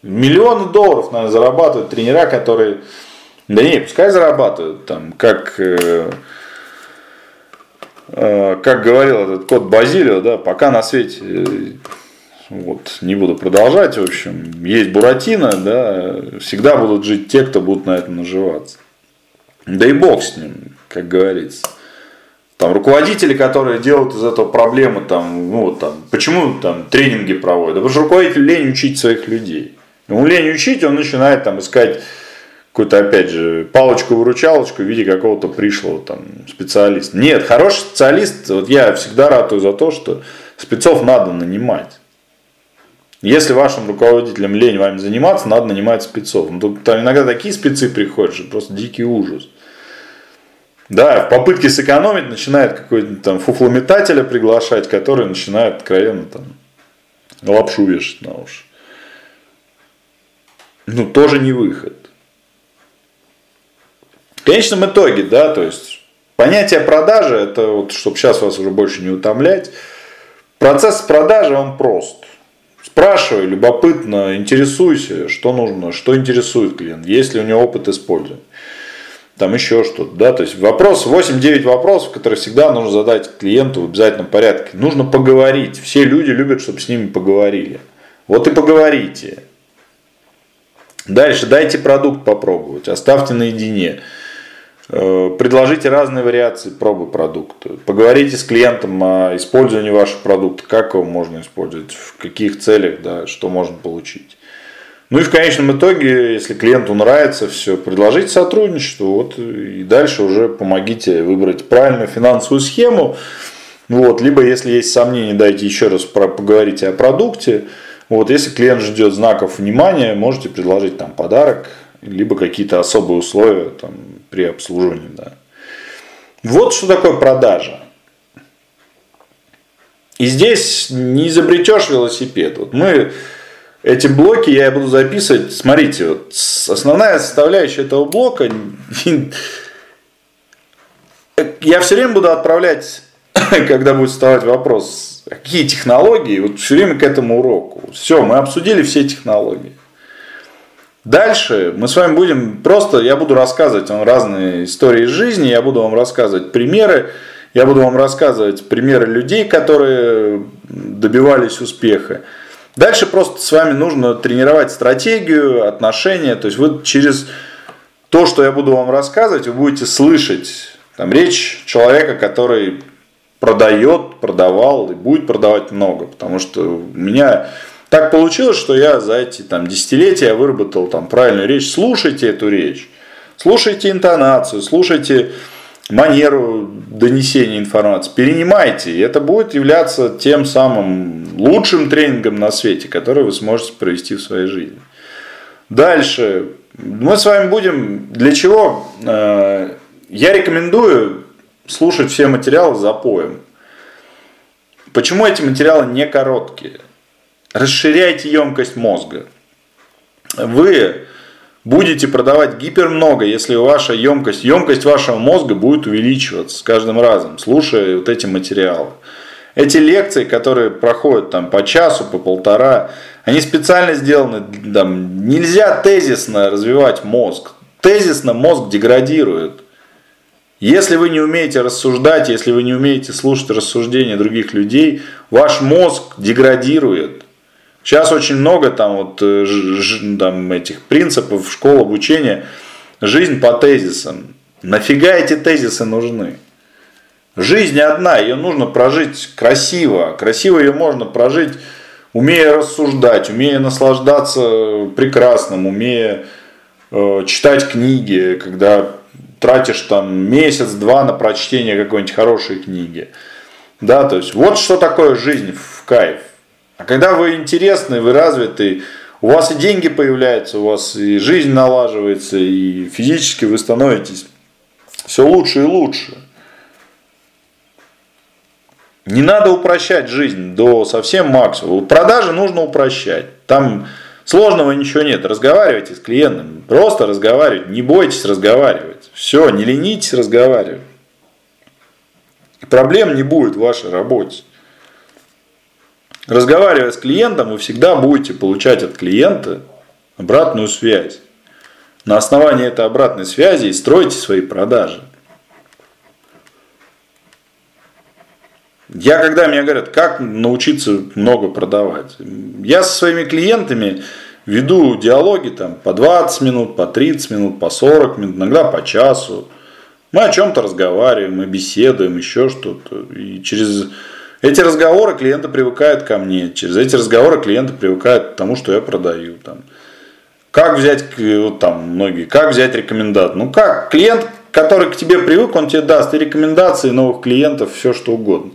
A: Миллионы долларов, наверное, зарабатывают тренера, которые... Да не, пускай зарабатывают, там, как, э, э, как говорил этот кот Базилио, да, пока на свете, э, вот, не буду продолжать, в общем, есть Буратино, да, всегда будут жить те, кто будут на этом наживаться. Да и бог с ним, как говорится. Там руководители, которые делают из этого проблемы, там, ну, там, почему там тренинги проводят? Да потому что руководитель лень учить своих людей. Ему лень учить, он начинает там искать какую-то, опять же, палочку-выручалочку в виде какого-то пришлого там специалиста. Нет, хороший специалист, вот я всегда ратую за то, что спецов надо нанимать. Если вашим руководителям лень вами заниматься, надо нанимать спецов. Ну, тут там иногда такие спецы приходят, что просто дикий ужас. Да, в попытке сэкономить начинает какой-нибудь там фуфлометателя приглашать, который начинает откровенно там лапшу вешать на уши ну, тоже не выход. В конечном итоге, да, то есть понятие продажи, это вот, чтобы сейчас вас уже больше не утомлять, процесс продажи, он прост. Спрашивай, любопытно, интересуйся, что нужно, что интересует клиент, есть ли у него опыт использования. Там еще что-то, да, то есть вопрос, 8-9 вопросов, которые всегда нужно задать клиенту в обязательном порядке. Нужно поговорить. Все люди любят, чтобы с ними поговорили. Вот и поговорите. Дальше дайте продукт попробовать, оставьте наедине. Э, предложите разные вариации пробы продукта. Поговорите с клиентом о использовании вашего продукта, как его можно использовать, в каких целях, да, что можно получить. Ну и в конечном итоге, если клиенту нравится все, предложите сотрудничество, вот, и дальше уже помогите выбрать правильную финансовую схему. Вот, либо если есть сомнения, дайте еще раз поговорить о продукте. Вот, если клиент ждет знаков внимания, можете предложить там подарок, либо какие-то особые условия там, при обслуживании. Да. Вот что такое продажа. И здесь не изобретешь велосипед. Вот мы эти блоки я буду записывать. Смотрите, вот основная составляющая этого блока, я все время буду отправлять, когда будет вставать вопрос, какие технологии, вот все время к этому уроку. Все, мы обсудили все технологии. Дальше мы с вами будем просто, я буду рассказывать вам разные истории из жизни, я буду вам рассказывать примеры, я буду вам рассказывать примеры людей, которые добивались успеха. Дальше просто с вами нужно тренировать стратегию, отношения. То есть вы через то, что я буду вам рассказывать, вы будете слышать там, речь человека, который продает, продавал и будет продавать много. Потому что у меня так получилось, что я за эти там, десятилетия выработал там, правильную речь. Слушайте эту речь, слушайте интонацию, слушайте манеру донесения информации, перенимайте, и это будет являться тем самым лучшим тренингом на свете, который вы сможете провести в своей жизни. Дальше. Мы с вами будем... Для чего? Э, я рекомендую слушать все материалы за поем. Почему эти материалы не короткие? Расширяйте емкость мозга. Вы будете продавать гипер много, если ваша емкость, емкость вашего мозга будет увеличиваться с каждым разом, слушая вот эти материалы. Эти лекции, которые проходят там по часу, по полтора, они специально сделаны, там, нельзя тезисно развивать мозг. Тезисно мозг деградирует. Если вы не умеете рассуждать, если вы не умеете слушать рассуждения других людей, ваш мозг деградирует. Сейчас очень много там, вот, э, там этих принципов школ обучения. Жизнь по тезисам. Нафига эти тезисы нужны? Жизнь одна, ее нужно прожить красиво. Красиво ее можно прожить, умея рассуждать, умея наслаждаться прекрасным, умея э, читать книги, когда тратишь там месяц-два на прочтение какой-нибудь хорошей книги. Да, то есть вот что такое жизнь в кайф. А когда вы интересны, вы развиты, у вас и деньги появляются, у вас и жизнь налаживается, и физически вы становитесь все лучше и лучше. Не надо упрощать жизнь до совсем максимума. Продажи нужно упрощать. Там сложного ничего нет. Разговаривайте с клиентом. Просто разговаривайте. Не бойтесь разговаривать. Все, не ленитесь разговаривать. Проблем не будет в вашей работе. Разговаривая с клиентом, вы всегда будете получать от клиента обратную связь. На основании этой обратной связи и стройте свои продажи. Я, когда мне говорят, как научиться много продавать, я со своими клиентами веду диалоги там, по 20 минут, по 30 минут, по 40 минут, иногда по часу. Мы о чем-то разговариваем, мы беседуем, еще что-то. И через эти разговоры клиенты привыкают ко мне. Через эти разговоры клиенты привыкают к тому, что я продаю. Там. Как взять, вот там многие, как взять рекомендацию? Ну как, клиент, который к тебе привык, он тебе даст и рекомендации новых клиентов, все что угодно.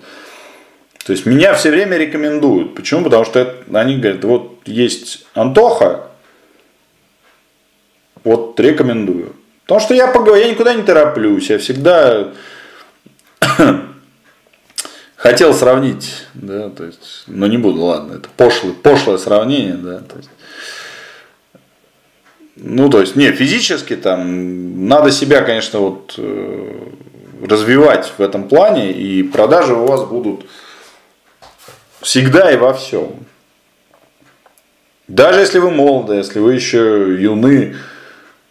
A: То есть меня все время рекомендуют. Почему? Потому что это, они говорят, вот есть Антоха, вот рекомендую. Потому что я поговорю, я никуда не тороплюсь, я всегда хотел сравнить, да, то есть, но не буду, ладно, это пошлый, пошлое сравнение, да, то есть, ну, то есть, не, физически там надо себя, конечно, вот э, развивать в этом плане, и продажи у вас будут всегда и во всем. Даже если вы молоды, если вы еще юны,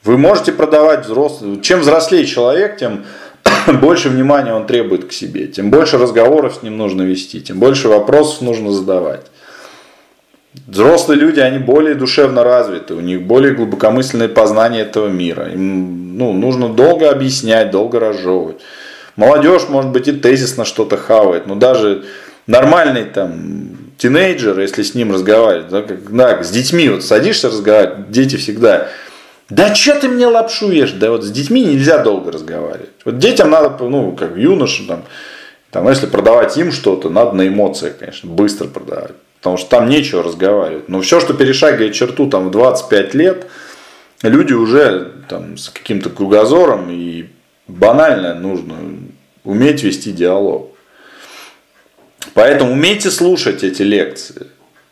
A: вы можете продавать взрослым. Чем взрослее человек, тем больше внимания он требует к себе, тем больше разговоров с ним нужно вести, тем больше вопросов нужно задавать. Взрослые люди, они более душевно развиты, у них более глубокомысленное познание этого мира. Им ну, нужно долго объяснять, долго разжевывать. Молодежь, может быть, и тезисно что-то хавает, но даже нормальный там тинейджер, если с ним разговаривать, да, как, да, с детьми вот садишься разговаривать, дети всегда, да что ты мне лапшу ешь? Да вот с детьми нельзя долго разговаривать. Вот детям надо, ну, как юношам, там, там, если продавать им что-то, надо на эмоциях, конечно, быстро продавать. Потому что там нечего разговаривать. Но все, что перешагивает черту там, в 25 лет, люди уже там, с каким-то кругозором и банально нужно уметь вести диалог. Поэтому умейте слушать эти лекции.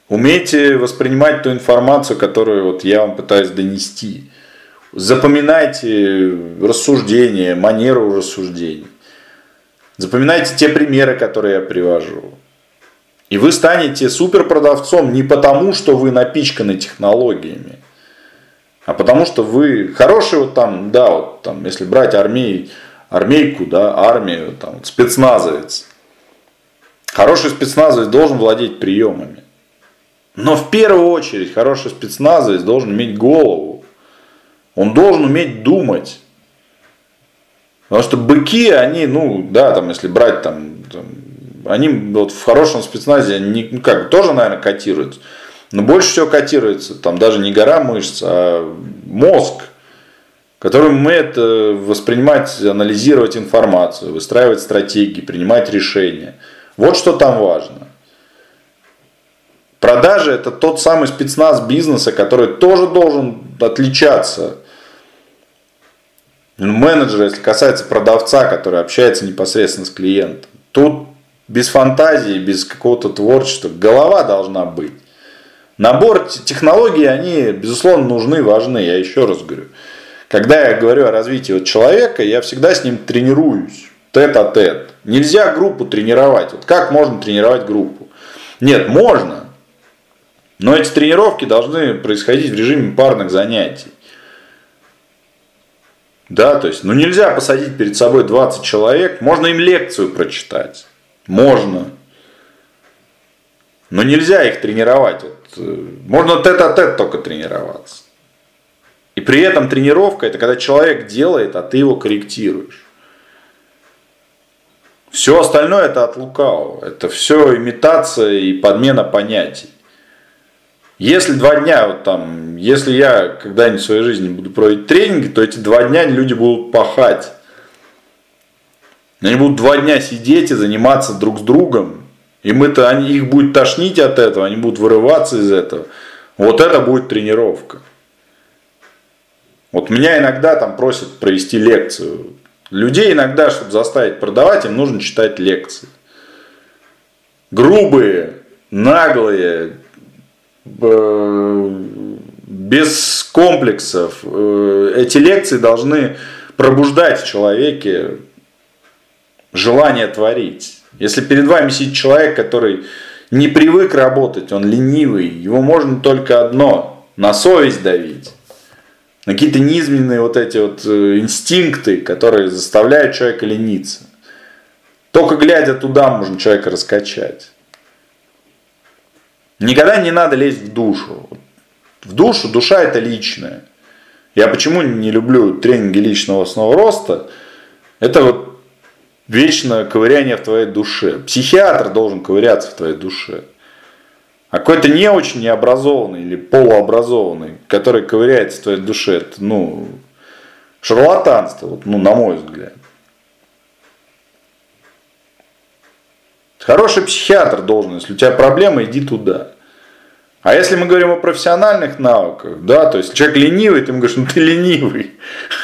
A: Умейте воспринимать ту информацию, которую вот я вам пытаюсь донести. Запоминайте рассуждения, манеру рассуждений. Запоминайте те примеры, которые я привожу. И вы станете суперпродавцом не потому, что вы напичканы технологиями, а потому что вы хороший вот там, да, вот там, если брать армии, армейку, да, армию, там, спецназовец. Хороший спецназовец должен владеть приемами. Но в первую очередь хороший спецназовец должен иметь голову. Он должен уметь думать. Потому что быки, они, ну, да, там, если брать там, там они вот в хорошем спецназе, они, ну, как, тоже, наверное, котируются. Но больше всего котируется там даже не гора мышц, а мозг, который умеет воспринимать, анализировать информацию, выстраивать стратегии, принимать решения. Вот что там важно. Продажи – это тот самый спецназ бизнеса, который тоже должен отличаться. Менеджер, если касается продавца, который общается непосредственно с клиентом. Тут без фантазии, без какого-то творчества. Голова должна быть. Набор технологий, они, безусловно, нужны, важны. Я еще раз говорю. Когда я говорю о развитии человека, я всегда с ним тренируюсь. Тет-а-тет. Нельзя группу тренировать. Вот как можно тренировать группу? Нет, можно. Но эти тренировки должны происходить в режиме парных занятий. Да, то есть, ну нельзя посадить перед собой 20 человек, можно им лекцию прочитать. Можно. Но нельзя их тренировать. Вот, э, можно тет-а-тет только тренироваться. И при этом тренировка это когда человек делает, а ты его корректируешь. Все остальное это от лукавого. Это все имитация и подмена понятий. Если два дня, вот там, если я когда-нибудь в своей жизни буду проводить тренинги, то эти два дня люди будут пахать. Они будут два дня сидеть и заниматься друг с другом. Им это, они, их будет тошнить от этого, они будут вырываться из этого. Вот это будет тренировка. Вот меня иногда там просят провести лекцию. Людей иногда, чтобы заставить продавать, им нужно читать лекции. Грубые, наглые, без комплексов. Э, эти лекции должны пробуждать в человеке желание творить. Если перед вами сидит человек, который не привык работать, он ленивый, его можно только одно – на совесть давить. На какие-то низменные вот эти вот э, инстинкты, которые заставляют человека лениться. Только глядя туда можно человека раскачать. Никогда не надо лезть в душу. В душу, душа это личное. Я почему не люблю тренинги личного основного роста? Это вот вечное ковыряние в твоей душе. Психиатр должен ковыряться в твоей душе. А какой-то не очень необразованный или полуобразованный, который ковыряется в твоей душе, это, ну, шарлатанство, вот, ну, на мой взгляд. Хороший психиатр должен, если у тебя проблемы, иди туда. А если мы говорим о профессиональных навыках, да, то есть человек ленивый, ты ему говоришь, ну ты ленивый.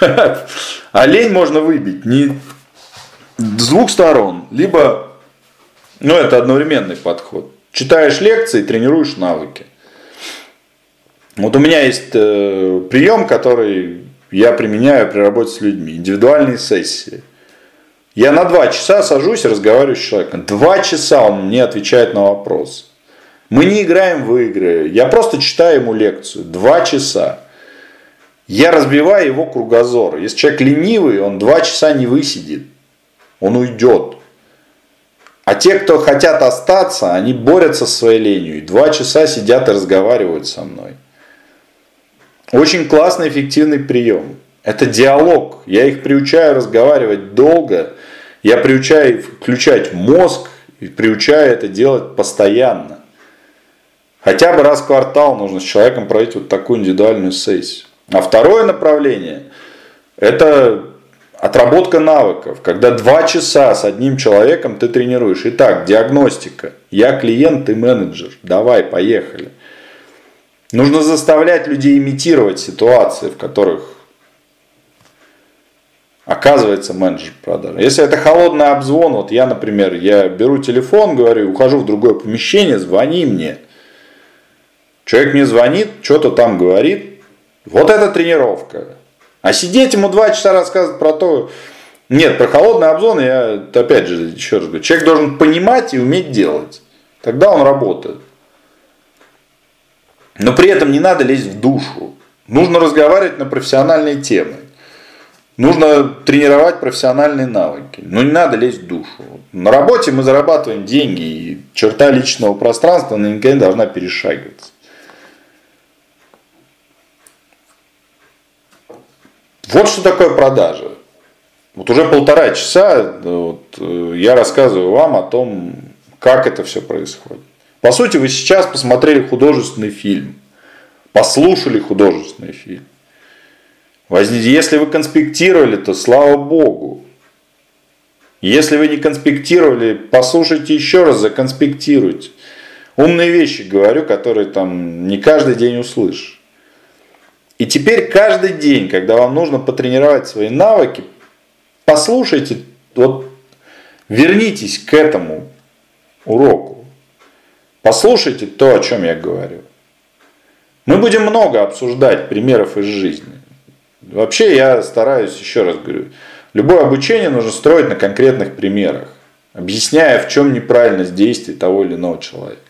A: А лень можно выбить не с двух сторон. Либо, ну это одновременный подход. Читаешь лекции, тренируешь навыки. Вот у меня есть э, прием, который я применяю при работе с людьми. Индивидуальные сессии. Я на два часа сажусь и разговариваю с человеком. Два часа он мне отвечает на вопрос. Мы не играем в игры. Я просто читаю ему лекцию. Два часа. Я разбиваю его кругозор. Если человек ленивый, он два часа не высидит он уйдет. А те, кто хотят остаться, они борются со своей ленью. И два часа сидят и разговаривают со мной. Очень классный, эффективный прием. Это диалог. Я их приучаю разговаривать долго. Я приучаю включать мозг и приучаю это делать постоянно. Хотя бы раз в квартал нужно с человеком пройти вот такую индивидуальную сессию. А второе направление – это Отработка навыков, когда два часа с одним человеком ты тренируешь. Итак, диагностика. Я клиент, ты менеджер. Давай, поехали. Нужно заставлять людей имитировать ситуации, в которых оказывается менеджер продаж. Если это холодный обзвон, вот я, например, я беру телефон, говорю, ухожу в другое помещение, звони мне. Человек мне звонит, что-то там говорит. Вот это тренировка. А сидеть ему два часа рассказывать про то... Нет, про холодный обзор я, опять же, еще раз говорю, человек должен понимать и уметь делать. Тогда он работает. Но при этом не надо лезть в душу. Нужно разговаривать на профессиональные темы. Нужно тренировать профессиональные навыки. Но не надо лезть в душу. На работе мы зарабатываем деньги, и черта личного пространства никогда не должна перешагиваться. Вот что такое продажа. Вот уже полтора часа вот, э, я рассказываю вам о том, как это все происходит. По сути, вы сейчас посмотрели художественный фильм, послушали художественный фильм. Если вы конспектировали, то слава богу. Если вы не конспектировали, послушайте еще раз, законспектируйте. Умные вещи говорю, которые там не каждый день услышишь. И теперь каждый день, когда вам нужно потренировать свои навыки, послушайте, вот вернитесь к этому уроку. Послушайте то, о чем я говорю. Мы будем много обсуждать примеров из жизни. Вообще я стараюсь, еще раз говорю, любое обучение нужно строить на конкретных примерах, объясняя, в чем неправильность действий того или иного человека.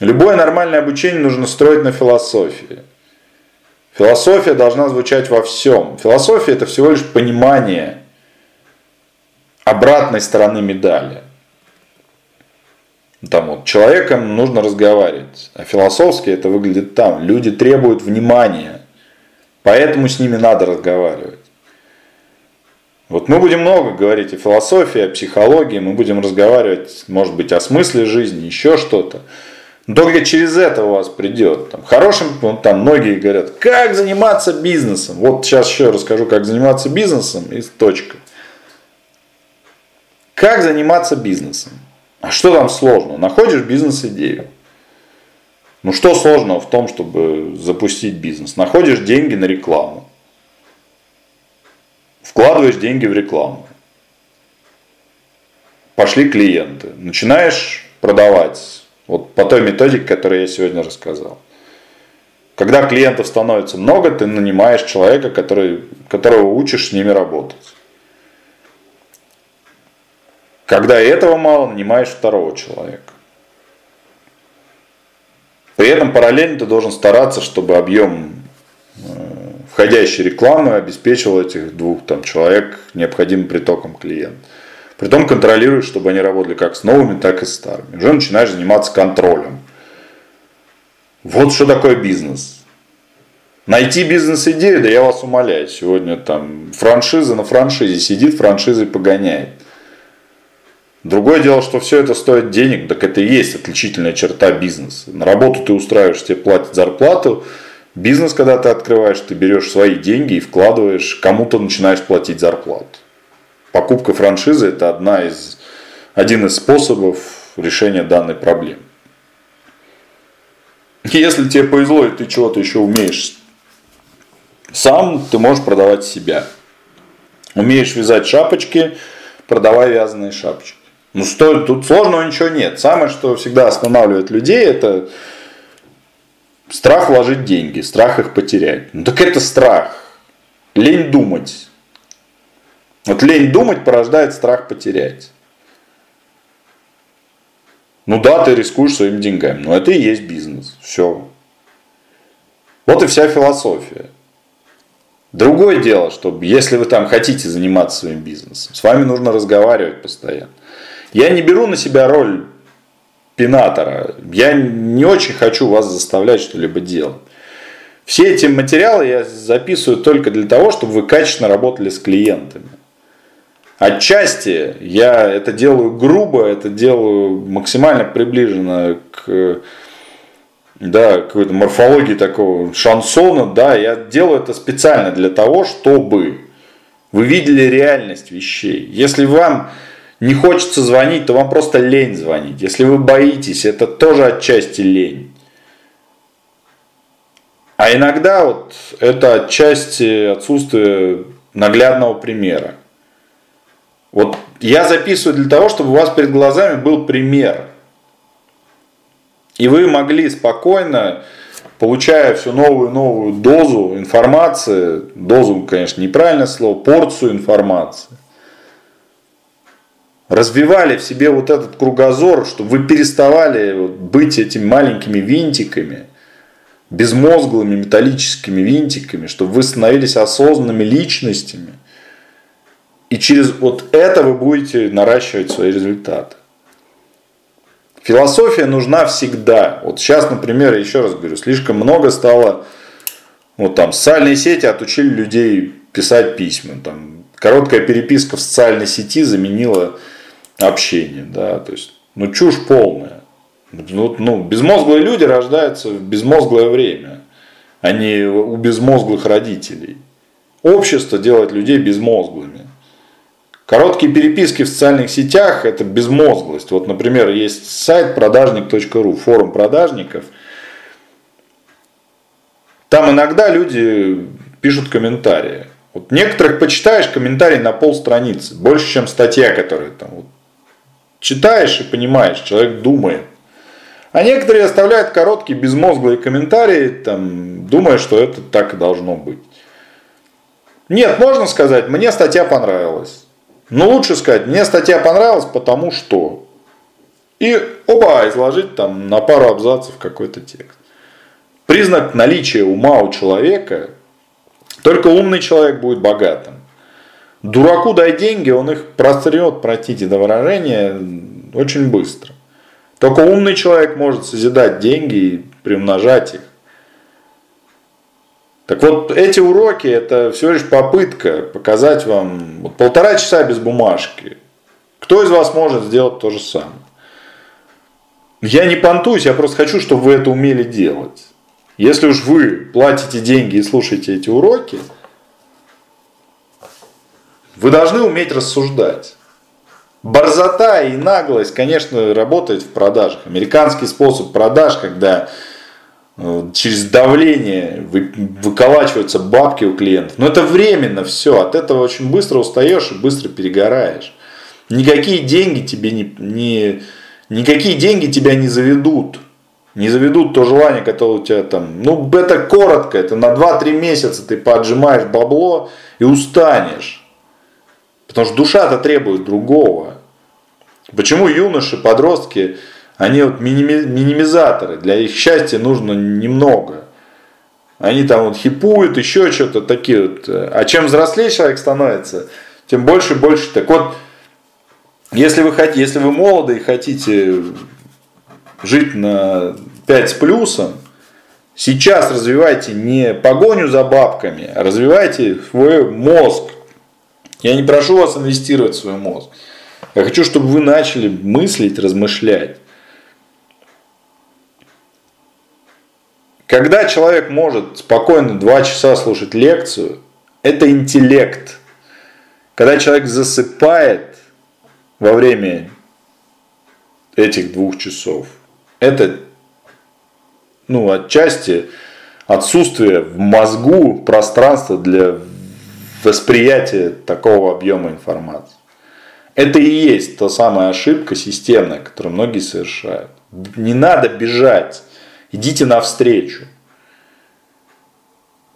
A: Любое нормальное обучение нужно строить на философии. Философия должна звучать во всем. Философия это всего лишь понимание обратной стороны медали. Там вот человеком нужно разговаривать, а философски это выглядит там. Люди требуют внимания, поэтому с ними надо разговаривать. Вот мы будем много говорить о философии, о психологии, мы будем разговаривать, может быть, о смысле жизни, еще что-то. Только через это у вас придет. Там, хорошим, там многие говорят, как заниматься бизнесом. Вот сейчас еще расскажу, как заниматься бизнесом и точка. Как заниматься бизнесом? А что там сложно? Находишь бизнес-идею. Ну что сложного в том, чтобы запустить бизнес? Находишь деньги на рекламу. Вкладываешь деньги в рекламу. Пошли клиенты. Начинаешь продавать вот по той методике, которую я сегодня рассказал. Когда клиентов становится много, ты нанимаешь человека, который, которого учишь с ними работать. Когда этого мало, нанимаешь второго человека. При этом параллельно ты должен стараться, чтобы объем э, входящей рекламы обеспечивал этих двух там, человек необходимым притоком клиентов. Притом контролируешь, чтобы они работали как с новыми, так и с старыми. Уже начинаешь заниматься контролем. Вот что такое бизнес. Найти бизнес-идею, да я вас умоляю, сегодня там франшиза на франшизе сидит, франшизой погоняет. Другое дело, что все это стоит денег, так это и есть отличительная черта бизнеса. На работу ты устраиваешь, тебе платят зарплату. Бизнес, когда ты открываешь, ты берешь свои деньги и вкладываешь, кому-то начинаешь платить зарплату покупка франшизы это одна из, один из способов решения данной проблемы. Если тебе повезло, и ты чего-то еще умеешь сам, ты можешь продавать себя. Умеешь вязать шапочки, продавай вязаные шапочки. Ну, что, тут сложного ничего нет. Самое, что всегда останавливает людей, это страх вложить деньги, страх их потерять. Ну, так это страх. Лень думать. Вот лень думать порождает страх потерять. Ну да, ты рискуешь своими деньгами, но это и есть бизнес. Все. Вот и вся философия. Другое дело, что если вы там хотите заниматься своим бизнесом, с вами нужно разговаривать постоянно. Я не беру на себя роль пинатора. Я не очень хочу вас заставлять что-либо делать. Все эти материалы я записываю только для того, чтобы вы качественно работали с клиентами. Отчасти я это делаю грубо, это делаю максимально приближенно к да, какой-то морфологии такого шансона, да, я делаю это специально для того, чтобы вы видели реальность вещей. Если вам не хочется звонить, то вам просто лень звонить. Если вы боитесь, это тоже отчасти лень. А иногда вот это отчасти отсутствие наглядного примера. Вот я записываю для того, чтобы у вас перед глазами был пример. И вы могли спокойно, получая всю новую и новую дозу информации, дозу, конечно, неправильное слово, порцию информации, развивали в себе вот этот кругозор, чтобы вы переставали быть этими маленькими винтиками, безмозглыми металлическими винтиками, чтобы вы становились осознанными личностями. И через вот это вы будете наращивать свои результаты. Философия нужна всегда. Вот сейчас, например, еще раз говорю, слишком много стало, вот там, социальные сети отучили людей писать письма. Там, короткая переписка в социальной сети заменила общение. Да, то есть, ну, чушь полная. Ну, ну, безмозглые люди рождаются в безмозглое время, а не у безмозглых родителей. Общество делает людей безмозглыми. Короткие переписки в социальных сетях – это безмозглость. Вот, например, есть сайт продажник.ру, форум продажников. Там иногда люди пишут комментарии. Вот некоторых почитаешь комментарий на пол страницы, больше, чем статья, которая там вот, читаешь и понимаешь, человек думает. А некоторые оставляют короткие безмозглые комментарии, там, думая, что это так и должно быть. Нет, можно сказать, мне статья понравилась. Но лучше сказать, мне статья понравилась, потому что. И оба изложить там на пару абзацев какой-то текст. Признак наличия ума у человека, только умный человек будет богатым. Дураку дай деньги, он их прострет, простите до выражения, очень быстро. Только умный человек может созидать деньги и приумножать их. Так вот, эти уроки это всего лишь попытка показать вам вот, полтора часа без бумажки. Кто из вас может сделать то же самое? Я не понтуюсь, я просто хочу, чтобы вы это умели делать. Если уж вы платите деньги и слушаете эти уроки, вы должны уметь рассуждать. Борзота и наглость, конечно, работает в продажах. Американский способ продаж, когда через давление выколачиваются бабки у клиентов. Но это временно все. От этого очень быстро устаешь и быстро перегораешь. Никакие деньги тебе не, не, никакие деньги тебя не заведут. Не заведут то желание, которое у тебя там. Ну, это коротко, это на 2-3 месяца ты поджимаешь бабло и устанешь. Потому что душа-то требует другого. Почему юноши, подростки они вот минимизаторы, для их счастья нужно немного. Они там вот хипуют, еще что-то такие вот. А чем взрослее человек становится, тем больше и больше. Так вот, если вы, хотите, если вы молоды и хотите жить на 5 с плюсом, сейчас развивайте не погоню за бабками, а развивайте свой мозг. Я не прошу вас инвестировать в свой мозг. Я хочу, чтобы вы начали мыслить, размышлять. Когда человек может спокойно два часа слушать лекцию, это интеллект. Когда человек засыпает во время этих двух часов, это ну, отчасти отсутствие в мозгу пространства для восприятия такого объема информации. Это и есть та самая ошибка системная, которую многие совершают. Не надо бежать идите навстречу.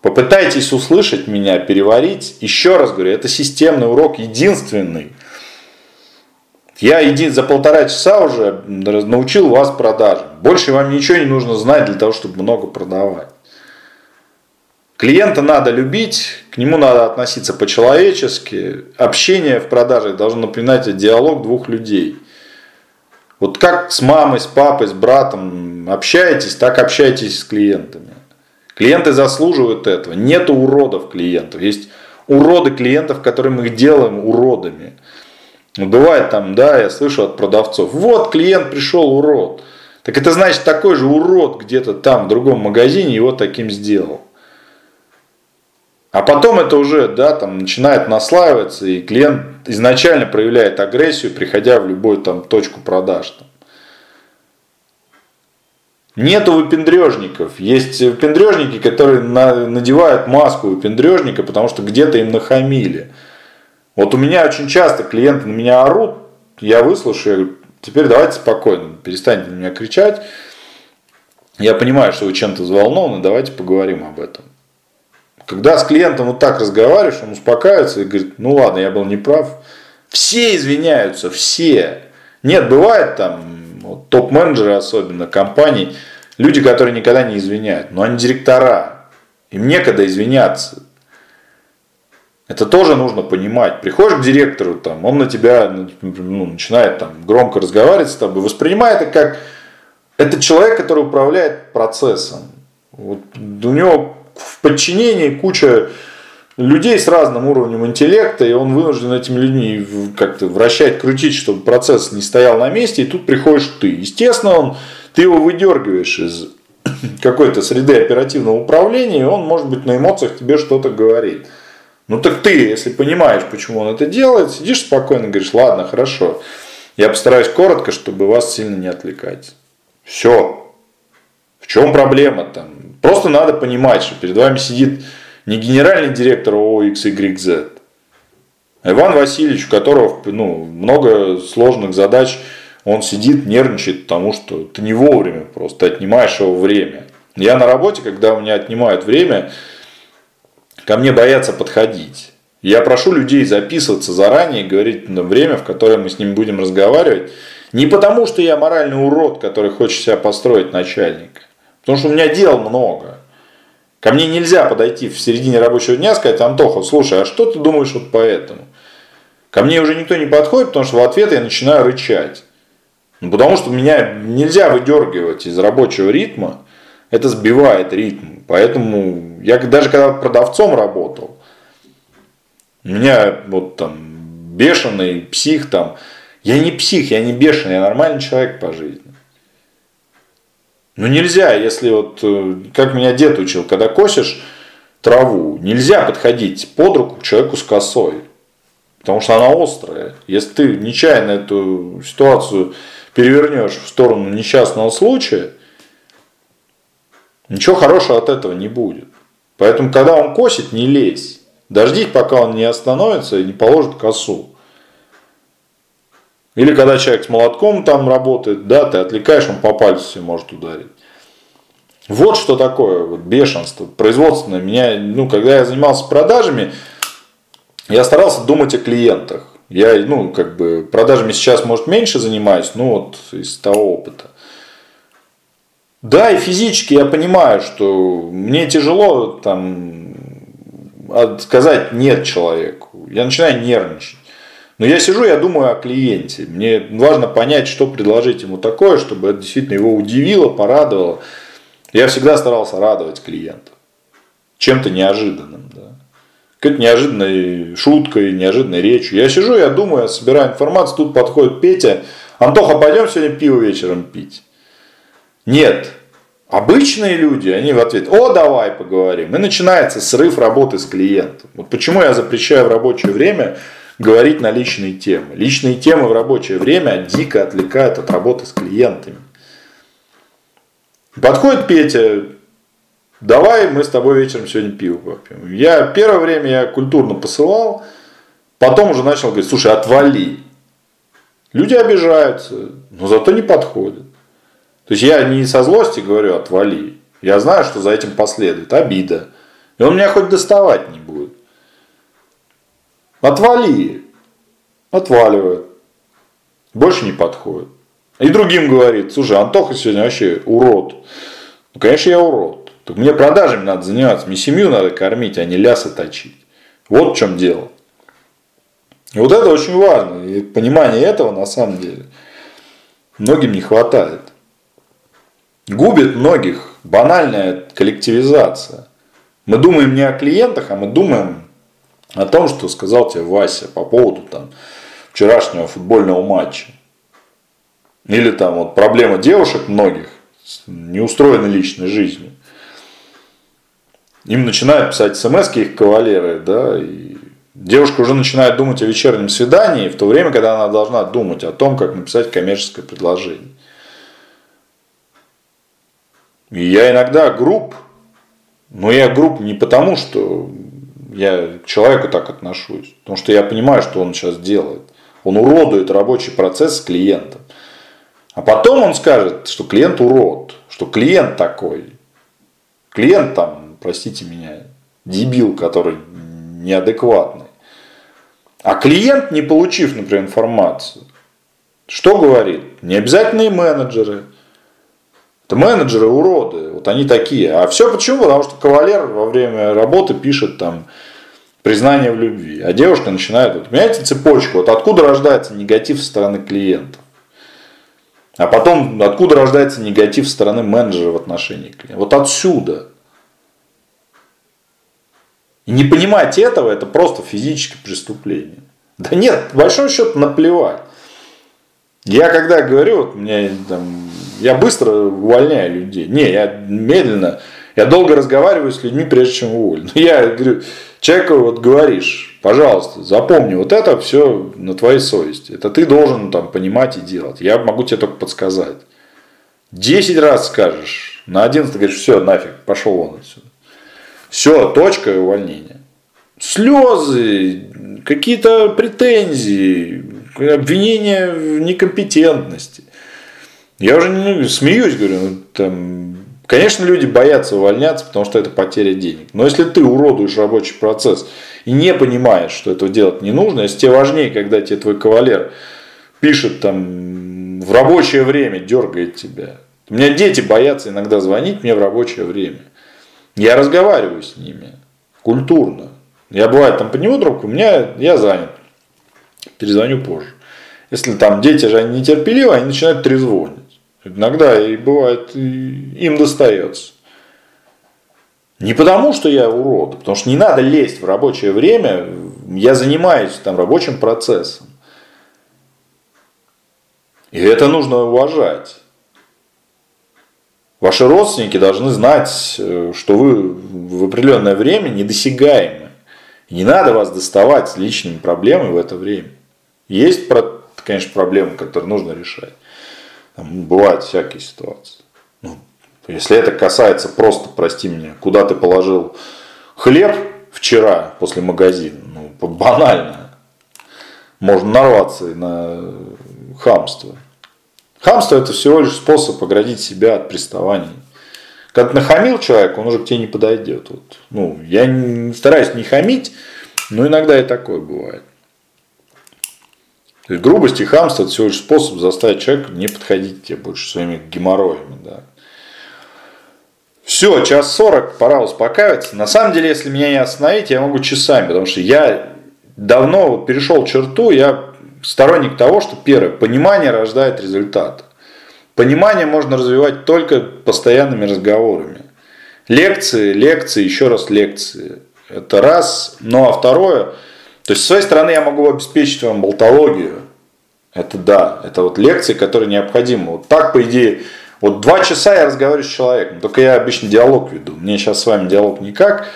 A: Попытайтесь услышать меня, переварить. Еще раз говорю, это системный урок, единственный. Я един, за полтора часа уже научил вас продажам. Больше вам ничего не нужно знать для того, чтобы много продавать. Клиента надо любить, к нему надо относиться по-человечески. Общение в продаже должно напоминать диалог двух людей. Вот как с мамой, с папой, с братом общаетесь, так общайтесь с клиентами. Клиенты заслуживают этого. Нет уродов клиентов. Есть уроды клиентов, которые мы их делаем уродами. Ну, бывает там, да, я слышу от продавцов, вот клиент пришел урод. Так это значит, такой же урод где-то там, в другом магазине его таким сделал. А потом это уже, да, там начинает наслаиваться, и клиент изначально проявляет агрессию, приходя в любую там точку продаж. Там. Нету выпендрежников. Есть выпендрежники, которые надевают маску выпендрежника, потому что где-то им нахамили. Вот у меня очень часто клиенты на меня орут, я выслушаю, я говорю, теперь давайте спокойно, перестаньте на меня кричать. Я понимаю, что вы чем-то взволнованы, давайте поговорим об этом. Когда с клиентом вот так разговариваешь, он успокаивается и говорит, ну ладно, я был неправ. Все извиняются, все. Нет, бывает там вот, топ-менеджеры особенно компаний, люди, которые никогда не извиняют, но они директора, им некогда извиняться. Это тоже нужно понимать. Приходишь к директору, там, он на тебя ну, начинает там, громко разговаривать с тобой, воспринимает это как это человек, который управляет процессом. Вот у него в подчинении куча людей с разным уровнем интеллекта, и он вынужден этими людьми как-то вращать, крутить, чтобы процесс не стоял на месте, и тут приходишь ты. Естественно, он, ты его выдергиваешь из какой-то среды оперативного управления, и он, может быть, на эмоциях тебе что-то говорит. Ну так ты, если понимаешь, почему он это делает, сидишь спокойно, говоришь, ладно, хорошо, я постараюсь коротко, чтобы вас сильно не отвлекать. Все. В чем проблема там? Просто надо понимать, что перед вами сидит не генеральный директор ООО XYZ, а Иван Васильевич, у которого ну, много сложных задач, он сидит, нервничает, потому что ты не вовремя просто отнимаешь его время. Я на работе, когда у меня отнимают время, ко мне боятся подходить. Я прошу людей записываться заранее говорить на время, в которое мы с ним будем разговаривать. Не потому, что я моральный урод, который хочет себя построить начальник. Потому что у меня дел много. Ко мне нельзя подойти в середине рабочего дня и сказать, Антоха, слушай, а что ты думаешь вот по этому? Ко мне уже никто не подходит, потому что в ответ я начинаю рычать. Ну, потому что меня нельзя выдергивать из рабочего ритма. Это сбивает ритм. Поэтому я даже когда продавцом работал, у меня вот там бешеный псих там. Я не псих, я не бешеный, я нормальный человек по жизни. Ну нельзя, если вот, э, как меня дед учил, когда косишь траву, нельзя подходить под руку к человеку с косой. Потому что она острая. Если ты нечаянно эту ситуацию перевернешь в сторону несчастного случая, ничего хорошего от этого не будет. Поэтому, когда он косит, не лезь. Дождись, пока он не остановится и не положит косу. Или когда человек с молотком там работает, да, ты отвлекаешь, он по пальцу себе может ударить. Вот что такое вот бешенство производственное. Меня, ну, когда я занимался продажами, я старался думать о клиентах. Я, ну, как бы продажами сейчас, может, меньше занимаюсь, ну, вот из того опыта. Да, и физически я понимаю, что мне тяжело там сказать нет человеку. Я начинаю нервничать. Но я сижу, я думаю о клиенте. Мне важно понять, что предложить ему такое, чтобы это действительно его удивило, порадовало. Я всегда старался радовать клиента. Чем-то неожиданным. Да. Какой-то неожиданной шуткой, неожиданной речью. Я сижу, я думаю, я собираю информацию, тут подходит Петя. Антоха, пойдем сегодня пиво вечером пить. Нет. Обычные люди, они в ответ, о, давай поговорим. И начинается срыв работы с клиентом. Вот почему я запрещаю в рабочее время говорить на личные темы. Личные темы в рабочее время дико отвлекают от работы с клиентами. Подходит Петя, давай мы с тобой вечером сегодня пиво попьем. Я первое время я культурно посылал, потом уже начал говорить, слушай, отвали. Люди обижаются, но зато не подходят. То есть я не со злости говорю отвали. Я знаю, что за этим последует обида. И он меня хоть доставать не будет. Отвали. Отваливает. Больше не подходит. И другим говорит, слушай, Антоха сегодня вообще урод. Ну, конечно, я урод. Так мне продажами надо заниматься, мне семью надо кормить, а не лясы точить. Вот в чем дело. И вот это очень важно. И понимание этого на самом деле. многим не хватает. Губит многих банальная коллективизация. Мы думаем не о клиентах, а мы думаем о том, что сказал тебе Вася по поводу там, вчерашнего футбольного матча. Или там вот проблема девушек многих с неустроенной личной жизнью. Им начинают писать смс их кавалеры, да, и девушка уже начинает думать о вечернем свидании, в то время, когда она должна думать о том, как написать коммерческое предложение. И я иногда групп, но я групп не потому, что я к человеку так отношусь, потому что я понимаю, что он сейчас делает. Он уродует рабочий процесс с клиентом. А потом он скажет, что клиент урод, что клиент такой. Клиент там, простите меня, дебил, который неадекватный. А клиент, не получив, например, информацию, что говорит? Не обязательно и менеджеры. Это менеджеры уроды, вот они такие. А все почему? Потому что кавалер во время работы пишет там признание в любви. А девушка начинает, вот, понимаете, цепочку, вот откуда рождается негатив со стороны клиентов. А потом, откуда рождается негатив со стороны менеджера в отношении клиента. Вот отсюда. И не понимать этого, это просто физическое преступление. Да нет, большой счет наплевать. Я когда говорю, вот мне там, я быстро увольняю людей. Не, я медленно, я долго разговариваю с людьми, прежде чем уволю. Но я говорю, человеку вот говоришь, пожалуйста, запомни, вот это все на твоей совести. Это ты должен там понимать и делать. Я могу тебе только подсказать. Десять раз скажешь, на одиннадцатый говоришь, все, нафиг, пошел вон отсюда. Все, точка и увольнение. Слезы, какие-то претензии, обвинения в некомпетентности. Я уже не смеюсь, говорю, ну, там, Конечно, люди боятся увольняться, потому что это потеря денег. Но если ты уродуешь рабочий процесс и не понимаешь, что этого делать не нужно, если тебе важнее, когда тебе твой кавалер пишет там в рабочее время, дергает тебя. У меня дети боятся иногда звонить мне в рабочее время. Я разговариваю с ними культурно. Я бывает там подниму трубку, у меня я занят. Перезвоню позже. Если там дети же они нетерпеливы, они начинают трезвонить. Иногда и бывает, им достается. Не потому, что я урод, потому что не надо лезть в рабочее время, я занимаюсь там рабочим процессом. И это нужно уважать. Ваши родственники должны знать, что вы в определенное время недосягаемы. И не надо вас доставать с личными проблемами в это время. Есть, конечно, проблемы, которые нужно решать. Там бывают всякие ситуации. Ну, если это касается просто, прости меня, куда ты положил хлеб вчера после магазина, ну, банально. Можно нарваться на хамство. Хамство это всего лишь способ оградить себя от приставаний. Когда ты нахамил человека, он уже к тебе не подойдет. Вот. Ну, я не, стараюсь не хамить, но иногда и такое бывает. То есть грубость и хамство это всего лишь способ заставить человека не подходить к тебе больше своими геморроями. Да. Все, час сорок, пора успокаиваться. На самом деле, если меня не остановить, я могу часами, потому что я давно перешел черту, я сторонник того, что первое, понимание рождает результат. Понимание можно развивать только постоянными разговорами. Лекции, лекции, еще раз лекции. Это раз. Ну а второе, то есть, с своей стороны, я могу обеспечить вам болтологию. Это да, это вот лекции, которые необходимы. Вот так, по идее, вот два часа я разговариваю с человеком, только я обычно диалог веду. Мне сейчас с вами диалог никак.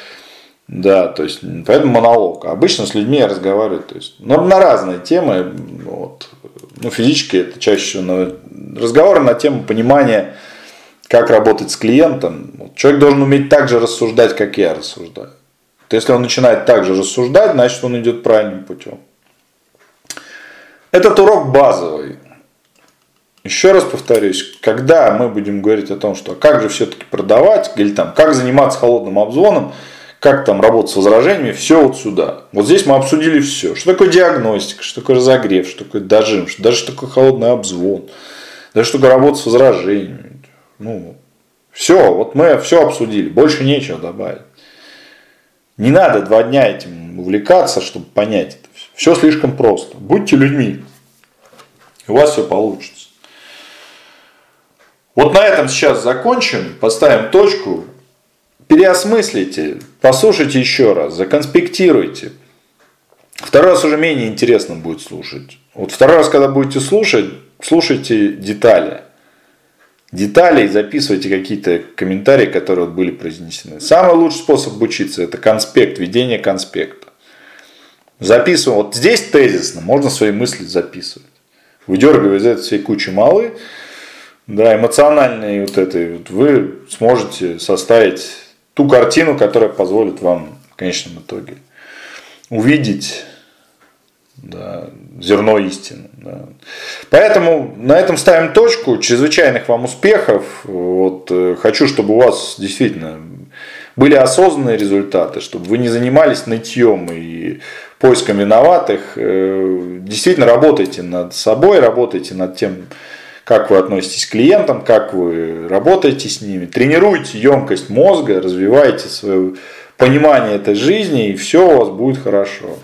A: Да, то есть, поэтому монолог. Обычно с людьми я разговариваю, то есть, но на разные темы. Вот. Ну, физически это чаще всего на разговоры на тему понимания, как работать с клиентом. Вот. Человек должен уметь так же рассуждать, как я рассуждаю то если он начинает так же рассуждать, значит он идет правильным путем. Этот урок базовый. Еще раз повторюсь, когда мы будем говорить о том, что как же все-таки продавать, или там, как заниматься холодным обзвоном, как там работать с возражениями, все вот сюда. Вот здесь мы обсудили все. Что такое диагностика, что такое разогрев, что такое дожим, что даже что такое холодный обзвон, даже что такое работа с возражениями. Ну, все, вот мы все обсудили, больше нечего добавить. Не надо два дня этим увлекаться, чтобы понять это все. Слишком просто. Будьте людьми. У вас все получится. Вот на этом сейчас закончим, поставим точку, переосмыслите, послушайте еще раз, законспектируйте. Второй раз уже менее интересно будет слушать. Вот второй раз, когда будете слушать, слушайте детали. Детали и записывайте какие-то комментарии, которые вот были произнесены. Самый лучший способ учиться – это конспект, ведение конспекта. Записываем. Вот здесь тезисно можно свои мысли записывать. Выдергивая из этой всей кучи малы, да, эмоциональной вот этой, вот, вы сможете составить ту картину, которая позволит вам в конечном итоге увидеть да, зерно истины. Да. Поэтому на этом ставим точку. Чрезвычайных вам успехов. Вот, э, хочу, чтобы у вас действительно были осознанные результаты, чтобы вы не занимались нытьем и поиском виноватых. Э, действительно работайте над собой, работайте над тем, как вы относитесь к клиентам, как вы работаете с ними, тренируйте емкость мозга, развивайте свое понимание этой жизни, и все у вас будет хорошо.